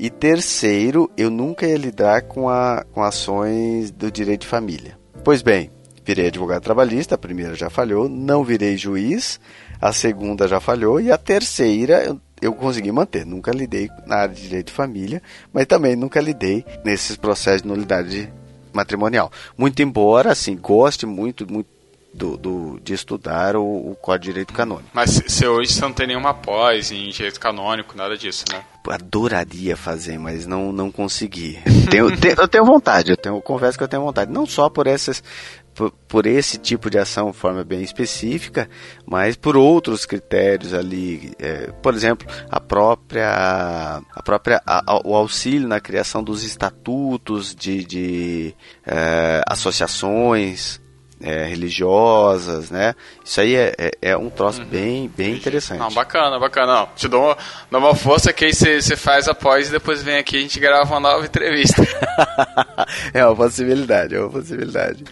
e terceiro, eu nunca ia lidar com, a, com ações do direito de família. Pois bem, virei advogado trabalhista, a primeira já falhou, não virei juiz, a segunda já falhou e a terceira eu, eu consegui manter. Nunca lidei na área de direito de família, mas também nunca lidei nesses processos de nulidade matrimonial. Muito embora, assim, goste muito, muito do, do, de estudar o, o Código de Direito Canônico. Mas se hoje não tem nenhuma pós em Direito Canônico, nada disso, né? Adoraria fazer, mas não, não consegui. tenho, tenho, eu tenho vontade, eu tenho, confesso que eu tenho vontade. Não só por essas por, por, esse tipo de ação de forma bem específica, mas por outros critérios ali, é, por exemplo, a própria, a própria a, o auxílio na criação dos estatutos de, de é, associações, é, religiosas, né? Isso aí é, é, é um troço uhum. bem, bem interessante. Não, bacana, bacana. Não, te dou uma, dou uma força que aí você faz após e depois vem aqui e a gente grava uma nova entrevista. *laughs* é uma possibilidade, é uma possibilidade.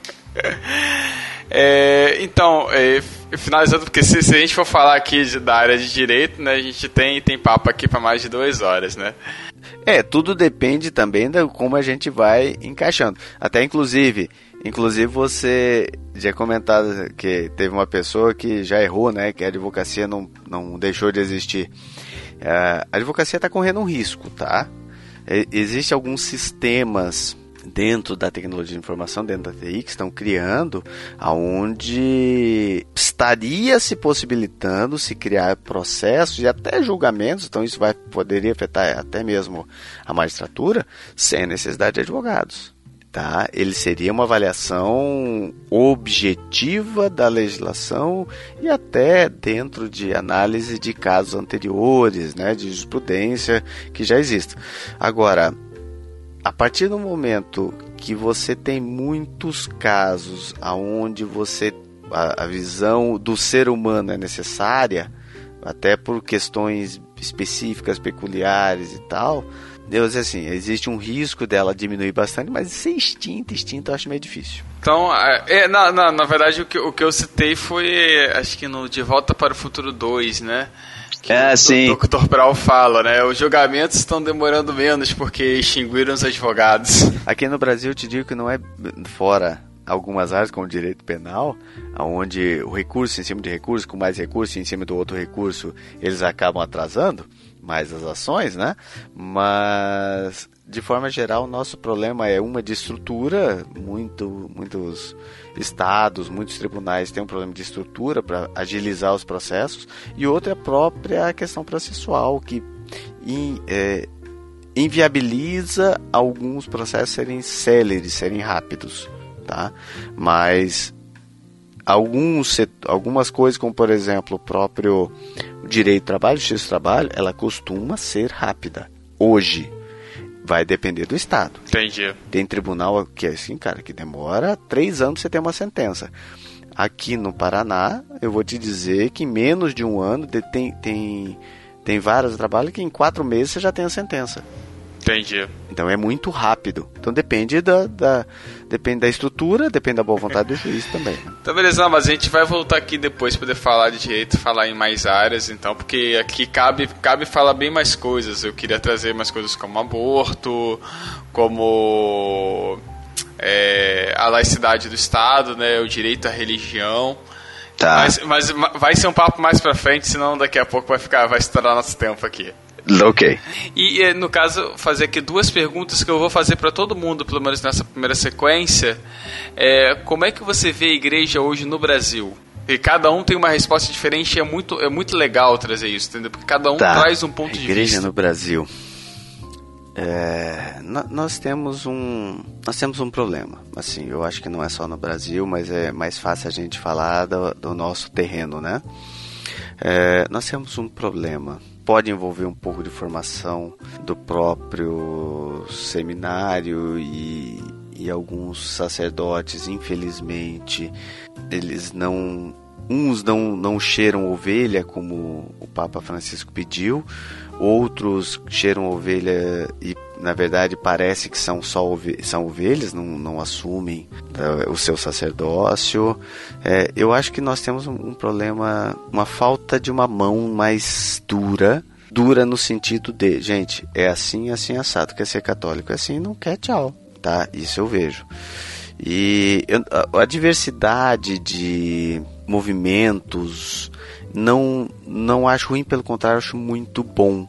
É, então, é, finalizando, porque se, se, a gente for falar aqui de, da área de direito, né, a gente tem, tem papo aqui para mais de duas horas, né? É, tudo depende também de como a gente vai encaixando. Até inclusive, inclusive você já comentado que teve uma pessoa que já errou, né, que a advocacia não, não deixou de existir. É, a advocacia está correndo um risco, tá? É, Existem alguns sistemas dentro da tecnologia de informação, dentro da TI, que estão criando, aonde estaria se possibilitando se criar processos e até julgamentos, então isso vai poderia afetar até mesmo a magistratura, sem necessidade de advogados. Tá? Ele seria uma avaliação objetiva da legislação e até dentro de análise de casos anteriores, né, de jurisprudência que já existe. Agora, a partir do momento que você tem muitos casos aonde você a, a visão do ser humano é necessária, até por questões específicas, peculiares e tal, Deus assim, existe um risco dela diminuir bastante, mas ser extinta, extinta eu acho meio difícil. Então, é, é na, na, na verdade, o que, o que eu citei foi, acho que no De Volta para o Futuro 2, né? que é, o sim. Dr. Brown fala, né? Os julgamentos estão demorando menos porque extinguiram os advogados. Aqui no Brasil, eu te digo que não é fora algumas áreas, como direito penal, onde o recurso em cima de recurso, com mais recurso em cima do outro recurso, eles acabam atrasando mais as ações, né? Mas de forma geral, o nosso problema é uma de estrutura, muito, muitos estados, muitos tribunais têm um problema de estrutura para agilizar os processos, e outra é a própria questão processual, que in, é, inviabiliza alguns processos serem céleres, serem rápidos. Tá? Mas alguns, algumas coisas, como por exemplo o próprio direito do trabalho, justiça do trabalho, ela costuma ser rápida. Hoje, Vai depender do estado. Entendi. Tem tribunal que é assim, cara, que demora três anos você ter uma sentença. Aqui no Paraná, eu vou te dizer que em menos de um ano tem, tem, tem vários trabalhos que em quatro meses você já tem a sentença. Entendi. Então é muito rápido. Então depende da, da, depende da estrutura, depende da boa vontade do juiz também. Então beleza, não, mas a gente vai voltar aqui depois para poder falar de direito, falar em mais áreas, então, porque aqui cabe, cabe falar bem mais coisas. Eu queria trazer mais coisas como aborto, como é, a laicidade do Estado, né, o direito à religião. Tá. Mas, mas vai ser um papo mais pra frente, senão daqui a pouco vai ficar, vai estourar nosso tempo aqui. Ok. E, no caso, fazer aqui duas perguntas que eu vou fazer para todo mundo, pelo menos nessa primeira sequência. É, como é que você vê a igreja hoje no Brasil? E cada um tem uma resposta diferente e é muito, é muito legal trazer isso, entendeu? Porque cada um tá. traz um ponto de vista. Igreja no Brasil. É, nós temos um nós temos um problema assim eu acho que não é só no Brasil mas é mais fácil a gente falar do, do nosso terreno né é, nós temos um problema pode envolver um pouco de formação do próprio seminário e, e alguns sacerdotes, infelizmente, eles não uns não, não cheiram ovelha, como o Papa Francisco pediu, outros cheiram ovelha e na verdade parece que são só ovelhas, são ovelhas, não, não assumem uh, o seu sacerdócio. É, eu acho que nós temos um, um, problema, uma falta de uma mão mais dura. Dura no sentido de, gente, é assim, assim, assado. Quer ser católico é assim, não quer, tchau. Tá? Isso eu vejo. E eu, a, a diversidade de movimentos não, não acho ruim, pelo contrário, acho muito bom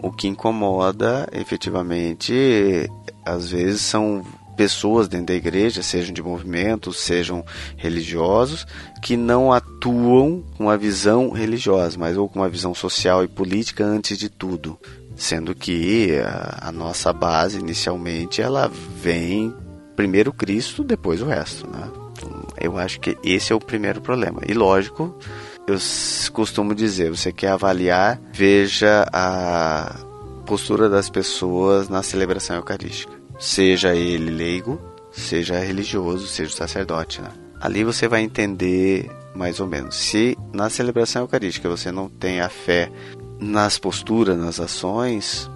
o que incomoda, efetivamente, às vezes são pessoas dentro da igreja, sejam de movimentos, sejam religiosos, que não atuam com uma visão religiosa, mas ou com uma visão social e política antes de tudo. Sendo que a, a nossa base, inicialmente, ela vem primeiro Cristo, depois o resto. Né? Eu acho que esse é o primeiro problema. E lógico, eu costumo dizer, você quer avaliar, veja a postura das pessoas na celebração eucarística. Seja ele leigo, seja religioso, seja sacerdote, né? ali você vai entender mais ou menos. Se na celebração eucarística você não tem a fé nas posturas, nas ações,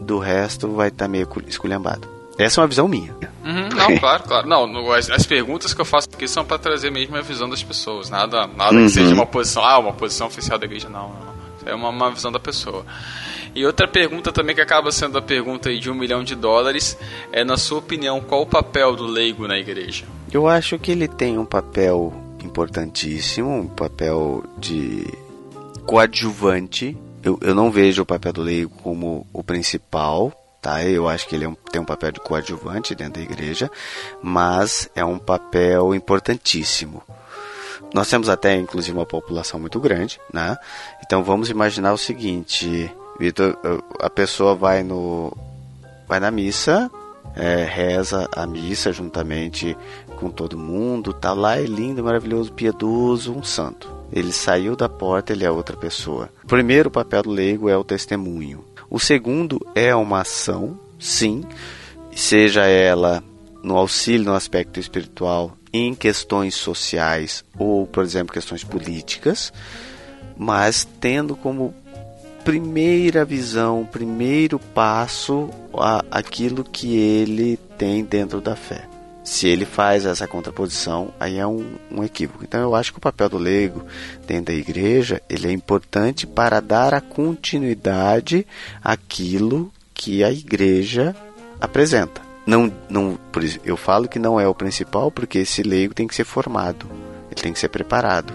do resto vai estar tá meio esculhambado. Essa é uma visão minha. Uhum, não, *laughs* claro, claro. Não, as, as, perguntas que eu faço aqui são para trazer mesmo a visão das pessoas. Nada, nada uhum. que seja uma posição, ah, uma posição oficial da igreja, não. não. É uma, uma visão da pessoa. E outra pergunta também que acaba sendo a pergunta de um milhão de dólares é, na sua opinião, qual o papel do leigo na igreja? Eu acho que ele tem um papel importantíssimo, um papel de coadjuvante. Eu, eu não vejo o papel do leigo como o principal, tá? Eu acho que ele é um, tem um papel de coadjuvante dentro da igreja, mas é um papel importantíssimo. Nós temos até, inclusive, uma população muito grande, né? Então vamos imaginar o seguinte, Vitor, a pessoa vai no vai na missa, é, reza a missa juntamente com todo mundo, tá lá, é lindo, maravilhoso, piedoso, um santo. Ele saiu da porta, ele é outra pessoa. O primeiro papel do leigo é o testemunho. O segundo é uma ação, sim, seja ela no auxílio no aspecto espiritual, em questões sociais ou, por exemplo, questões políticas, mas tendo como primeira visão, primeiro passo a, aquilo que ele tem dentro da fé. Se ele faz essa contraposição, aí é um, um equívoco. Então eu acho que o papel do leigo dentro da igreja ele é importante para dar a continuidade àquilo que a igreja apresenta. Não, não, por isso, eu falo que não é o principal porque esse leigo tem que ser formado, ele tem que ser preparado.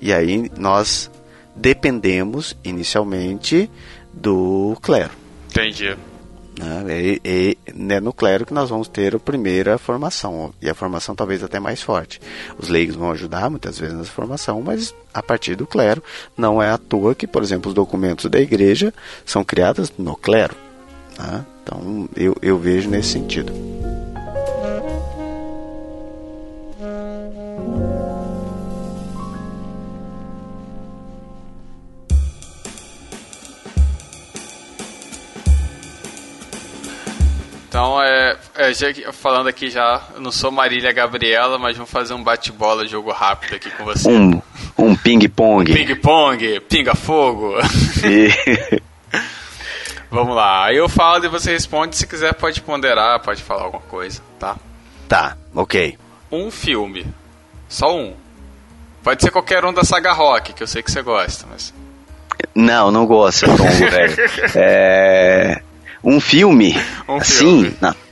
E aí nós dependemos inicialmente do clero. Entendi. Né? E, é no clero que nós vamos ter a primeira formação, e a formação talvez até mais forte. Os leigos vão ajudar muitas vezes nessa formação, mas a partir do clero, não é à toa que, por exemplo, os documentos da igreja são criados no clero. Né? Então eu, eu vejo nesse sentido. É, é já, falando aqui já, eu não sou Marília Gabriela, mas vamos fazer um bate-bola, jogo rápido aqui com você. Um, um ping-pong. Ping-pong, pinga-fogo. *laughs* vamos lá, aí eu falo e você responde, se quiser pode ponderar, pode falar alguma coisa, tá? Tá, ok. Um filme, só um. Pode ser qualquer um da saga Rock, que eu sei que você gosta, mas... Não, não gosto, Tom, *laughs* velho. É... Um filme? Um assim? Filme. Não.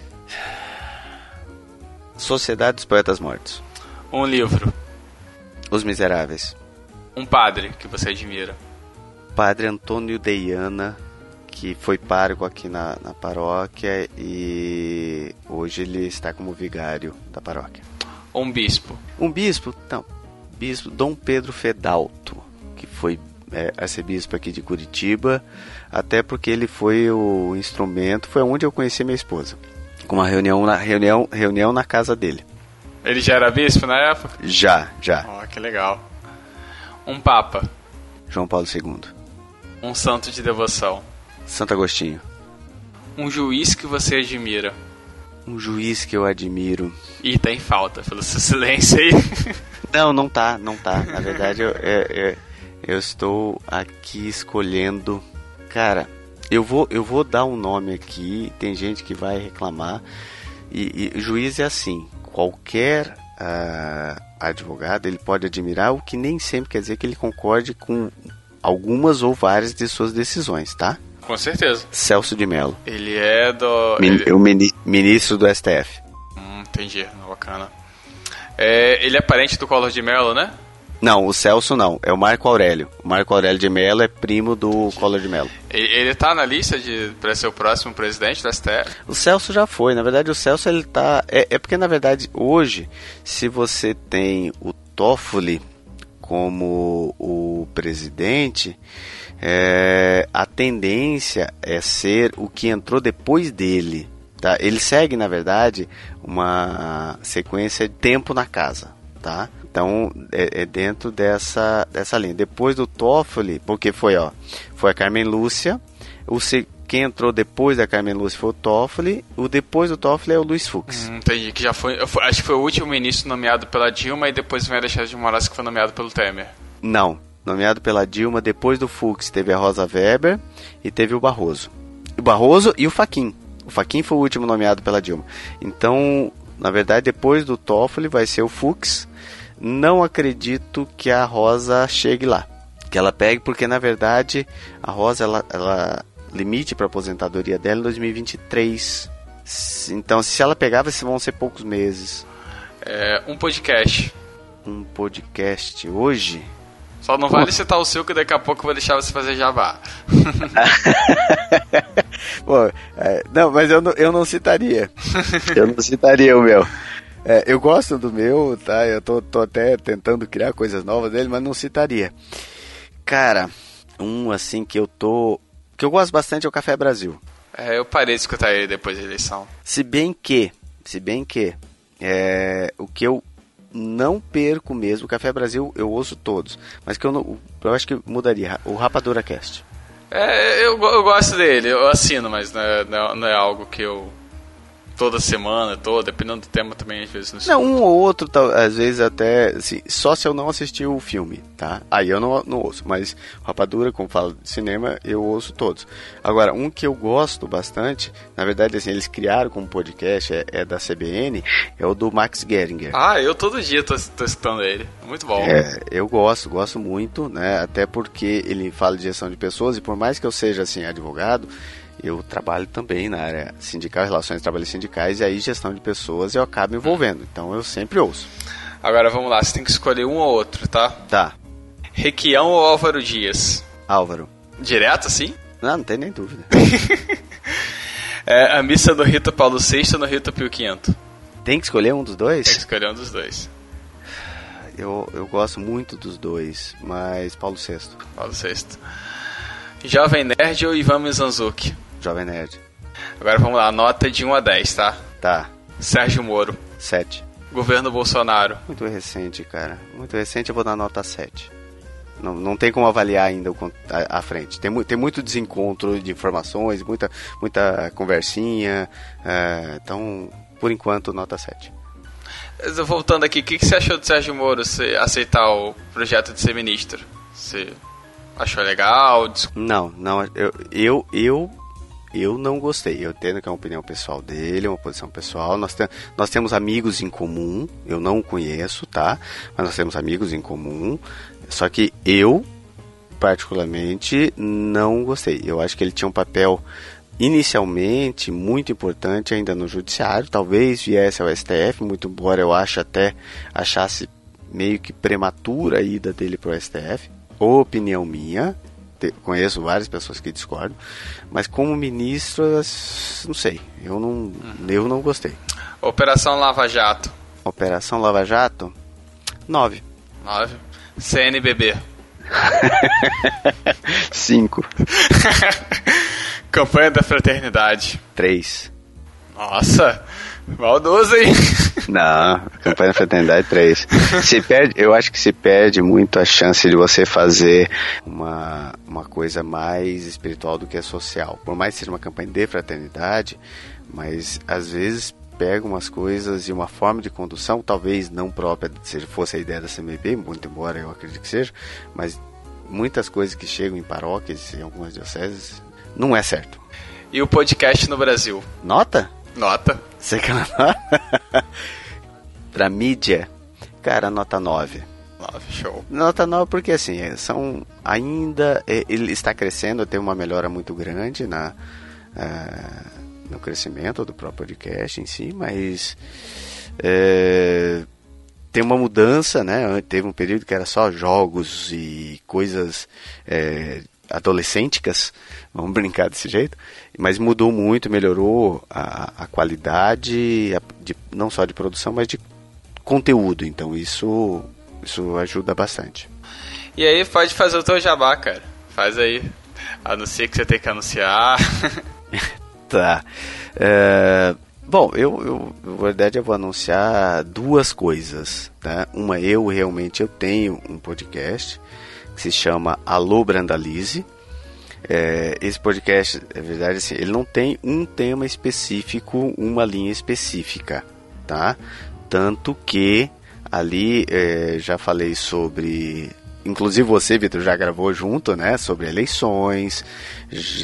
Sociedade dos Poetas Mortos. Um livro. Os Miseráveis. Um padre que você admira. Padre Antônio Deiana, que foi pároco aqui na, na paróquia e hoje ele está como vigário da paróquia. Um bispo. Um bispo? Não. Bispo Dom Pedro Fedalto, que foi é, arcebispo aqui de Curitiba, até porque ele foi o instrumento, foi onde eu conheci minha esposa. Com uma reunião na, reunião, reunião na casa dele. Ele já era bispo na época? Já, já. Oh, que legal. Um papa. João Paulo II. Um santo de devoção. Santo Agostinho. Um juiz que você admira. Um juiz que eu admiro. Ih, tá em falta, pelo seu silêncio aí. *laughs* Não, não tá, não tá. Na verdade, eu, eu, eu estou aqui escolhendo. Cara, eu vou, eu vou dar um nome aqui. Tem gente que vai reclamar. E, e juiz é assim: qualquer uh, advogado ele pode admirar, o que nem sempre quer dizer que ele concorde com algumas ou várias de suas decisões, tá? Com certeza. Celso de Mello. Ele é do. Min ele... O mini ministro do STF. Hum, entendi, bacana. É, ele é parente do Collor de Mello, né? Não, o Celso não, é o Marco Aurélio. O Marco Aurélio de Mello é primo do Collor de Mello. Ele, ele tá na lista de para ser o próximo presidente da STF? O Celso já foi, na verdade o Celso ele tá é, é porque na verdade hoje se você tem o Toffoli como o presidente, é, a tendência é ser o que entrou depois dele. Tá? Ele segue, na verdade, uma sequência de tempo na casa. Tá? Então, é, é, dentro dessa, dessa linha. Depois do Toffoli, porque foi, ó, foi a Carmen Lúcia, o, quem entrou depois da Carmen Lúcia foi o Toffoli, o depois do Toffoli é o Luiz Fux. Hum, entendi, que já foi, acho que foi o último ministro nomeado pela Dilma e depois vem Alexandre de Moraes que foi nomeado pelo Temer. Não, nomeado pela Dilma, depois do Fux teve a Rosa Weber e teve o Barroso. O Barroso e o Faquin. O Faquin foi o último nomeado pela Dilma. Então, na verdade, depois do Toffoli vai ser o Fux. Não acredito que a Rosa chegue lá. Que ela pegue, porque na verdade a Rosa ela, ela limite para aposentadoria dela em 2023. Então, se ela pegar, vão ser poucos meses. É, um podcast. Um podcast hoje? Só não Pô. vale citar o seu, que daqui a pouco eu vou deixar você fazer jabá. *laughs* Pô, é, não, mas eu não, eu não citaria. eu não citaria o meu. É, eu gosto do meu, tá? Eu tô, tô até tentando criar coisas novas dele, mas não citaria. Cara, um assim que eu tô que eu gosto bastante é o Café Brasil. É, eu parei de escutar ele depois da eleição. Se bem que, se bem que, é, o que eu não perco mesmo, o Café Brasil eu ouço todos, mas que eu, não, eu acho que mudaria, o Rapadura Cast. É, eu, eu gosto dele, eu assino, mas não é, não é algo que eu toda semana, toda, dependendo do tema também, às vezes não Não, um ou outro, às vezes até, assim, só se eu não assistir o filme, tá? Aí eu não, não ouço, mas Rapadura, como fala de cinema, eu ouço todos. Agora, um que eu gosto bastante, na verdade, assim, eles criaram como podcast, é, é da CBN, é o do Max Geringer. Ah, eu todo dia tô, tô escutando ele, muito bom. É, eu gosto, gosto muito, né? Até porque ele fala de gestão de pessoas e por mais que eu seja, assim, advogado, eu trabalho também na área sindical, relações de trabalho sindicais, e aí gestão de pessoas eu acabo envolvendo. Então eu sempre ouço. Agora vamos lá, você tem que escolher um ou outro, tá? Tá. Requião ou Álvaro Dias? Álvaro. Direto assim? Não, não tem nem dúvida. *laughs* é a missa do Rito Paulo VI ou no Rito Pio V? Tem que escolher um dos dois? Tem que escolher um dos dois. Eu, eu gosto muito dos dois, mas Paulo VI. Paulo VI. Jovem Nerd ou Ivan Mizanzuki? Jovem Nerd. Agora vamos lá, nota de 1 a 10, tá? Tá. Sérgio Moro. 7. Governo Bolsonaro. Muito recente, cara. Muito recente, eu vou dar nota 7. Não, não tem como avaliar ainda o, a, a, frente. Tem, tem muito desencontro de informações, muita, muita conversinha. É, então, por enquanto, nota 7. Voltando aqui, o que, que você achou de Sérgio Moro aceitar o projeto de ser ministro? Você Achou legal? Não, não, eu, eu, eu, eu não gostei. Eu entendo que é uma opinião pessoal dele, uma posição pessoal. Nós, te, nós temos amigos em comum, eu não conheço, tá? Mas nós temos amigos em comum. Só que eu, particularmente, não gostei. Eu acho que ele tinha um papel inicialmente muito importante ainda no judiciário, talvez viesse ao STF, muito embora eu ache até achasse meio que prematura a ida dele para o STF opinião minha, conheço várias pessoas que discordam, mas como ministro, não sei, eu não, uhum. eu não gostei. Operação Lava Jato. Operação Lava Jato? 9. 9. CNBB. 5. Campanha da Fraternidade. 3. Nossa, maldoso, hein? Não, campanha da fraternidade 3. Se perde, eu acho que se perde muito a chance de você fazer uma, uma coisa mais espiritual do que social. Por mais que seja uma campanha de fraternidade, mas às vezes pega umas coisas e uma forma de condução, talvez não própria, seja fosse a ideia da CMB, muito embora eu acredite que seja, mas muitas coisas que chegam em paróquias, em algumas dioceses, não é certo. E o podcast no Brasil? Nota? Nota. Você quer uma nota? *laughs* pra mídia, cara, nota 9. 9, show. Nota 9 porque assim, são ainda. Ele está crescendo, tem uma melhora muito grande na, uh, no crescimento do próprio podcast em si, mas. É, tem uma mudança, né? Teve um período que era só jogos e coisas é, adolescênticas, vamos brincar desse jeito, mas mudou muito, melhorou a, a qualidade, a, de, não só de produção, mas de conteúdo. Então isso, isso ajuda bastante. E aí pode fazer o teu jabá, cara. Faz aí. Anuncia que você tem que anunciar. *laughs* tá. É, bom, eu, eu, na verdade, eu vou anunciar duas coisas. Tá? Uma, eu realmente eu tenho um podcast que se chama Alô Brandalize. é, esse podcast, é verdade, assim, ele não tem um tema específico, uma linha específica, tá? Tanto que ali é, já falei sobre inclusive você, Vitor, já gravou junto, né, sobre eleições,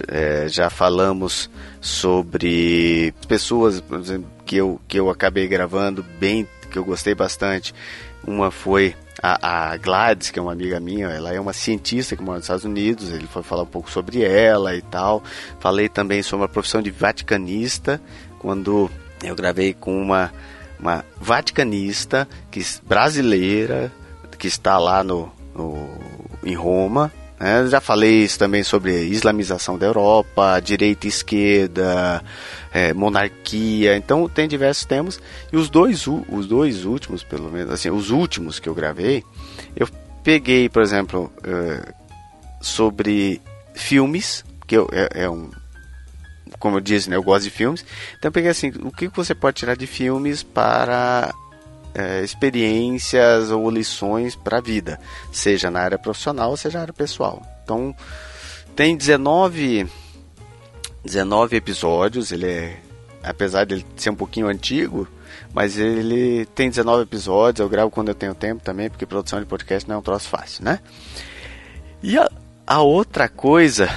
é, já falamos sobre pessoas que eu, que eu acabei gravando bem, que eu gostei bastante. Uma foi a, a, Gladys, que é uma amiga minha, ela é uma cientista que mora nos Estados Unidos, ele foi falar um pouco sobre ela e tal. Falei também sobre a profissão de vaticanista, quando eu gravei com uma, uma vaticanista que, brasileira que está lá no, no em Roma. Né? Já falei isso também sobre islamização da Europa, direita e esquerda, é, monarquia. Então tem diversos temas. E os dois, os dois últimos, pelo menos, assim, os últimos que eu gravei, eu peguei, por exemplo, uh, sobre filmes, que eu, é, é, um. Como eu disse, né, eu gosto de filmes. Então eu peguei assim, o que você pode tirar de filmes para é, experiências ou lições para a vida, seja na área profissional, seja na área pessoal. Então, tem 19, 19 episódios, ele é, apesar de ele ser um pouquinho antigo, mas ele tem 19 episódios, eu gravo quando eu tenho tempo também, porque produção de podcast não é um troço fácil, né? E a, a outra coisa,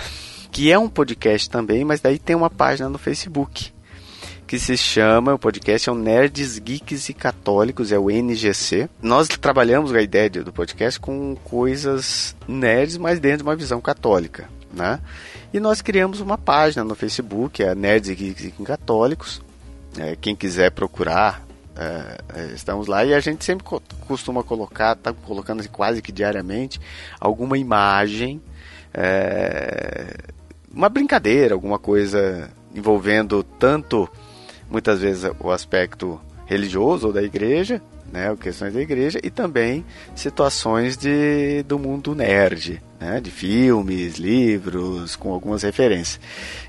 que é um podcast também, mas daí tem uma página no Facebook, que se chama, o podcast é o Nerds, Geeks e Católicos, é o NGC. Nós trabalhamos a ideia do podcast com coisas nerds, mas dentro de uma visão católica, né? E nós criamos uma página no Facebook, é Nerds, e Católicos. É, quem quiser procurar, é, é estamos lá e a gente sempre costuma colocar, tá colocando quase que diariamente, alguma imagem, é, uma brincadeira, alguma coisa envolvendo tanto muitas vezes o aspecto religioso ou da igreja, né, questões da igreja e também situações de, do mundo nerd, né, de filmes, livros, com algumas referências.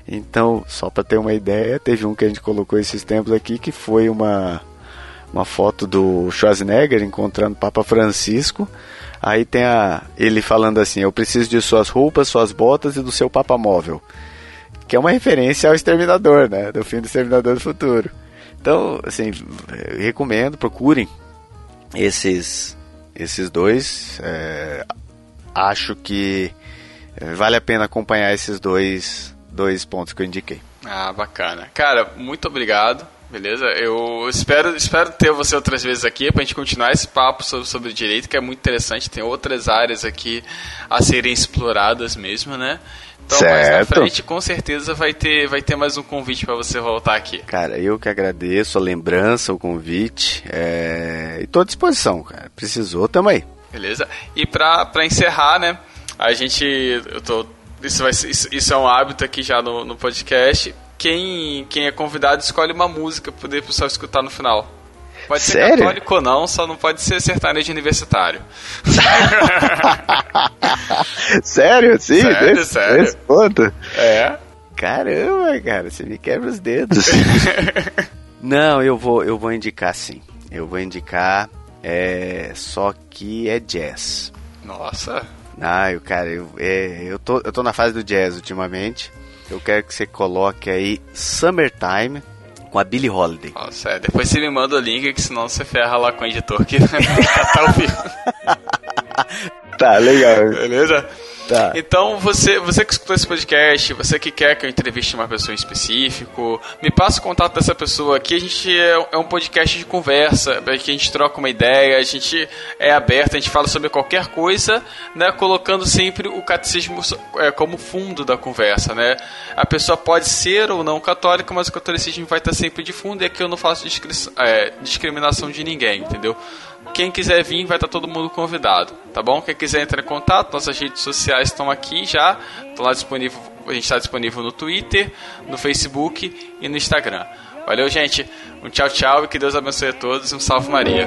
Então, só para ter uma ideia, teve um que a gente colocou esses tempos aqui que foi uma uma foto do Schwarzenegger encontrando Papa Francisco. Aí tem a, ele falando assim: Eu preciso de suas roupas, suas botas e do seu Papa móvel que é uma referência ao Exterminador, né? Do filme do Exterminador do Futuro. Então, assim, recomendo, procurem esses, esses dois. É, acho que é, vale a pena acompanhar esses dois, dois pontos que eu indiquei. Ah, bacana. Cara, muito obrigado. Beleza? Eu espero, espero ter você outras vezes aqui para a gente continuar esse papo sobre, sobre direito, que é muito interessante. Tem outras áreas aqui a serem exploradas mesmo, né? Então, certo. mais na frente, com certeza vai ter, vai ter mais um convite para você voltar aqui. Cara, eu que agradeço a lembrança, o convite. É... E tô à disposição, cara. Precisou, tamo aí. Beleza? E pra, pra encerrar, né? A gente. Eu tô. Isso, vai, isso, isso é um hábito aqui já no, no podcast. Quem, quem é convidado escolhe uma música para poder pessoal escutar no final. Pode ser Sério? católico ou não, só não pode ser sertanejo universitário. *laughs* sério? Sim? Sério, desse, sério. Desse ponto? É. Caramba, cara, você me quebra os dedos. *laughs* não, eu vou, eu vou indicar sim. Eu vou indicar, é, só que é jazz. Nossa. Ah, eu, cara, eu, é, eu, tô, eu tô na fase do jazz ultimamente. Eu quero que você coloque aí Summertime com a Billie Holiday. Nossa, é, depois você me manda o link, que senão você ferra lá com o editor que vai catar o filme. tá, legal. Beleza? Tá. Então, você, você que escutou esse podcast, você que quer que eu entreviste uma pessoa em específico, me passa o contato dessa pessoa. Aqui a gente é, é um podcast de conversa, que a gente troca uma ideia, a gente é aberto, a gente fala sobre qualquer coisa, né, colocando sempre o catecismo é, como fundo da conversa, né? A pessoa pode ser ou não católica, mas o catolicismo vai estar sempre de fundo e aqui eu não faço é, discriminação de ninguém, entendeu? Quem quiser vir, vai estar todo mundo convidado, tá bom? Quem quiser entrar em contato, nossas redes sociais estão aqui já, estão lá disponível, a gente está disponível no Twitter, no Facebook e no Instagram. Valeu, gente. Um tchau, tchau e que Deus abençoe a todos. Um salve Maria.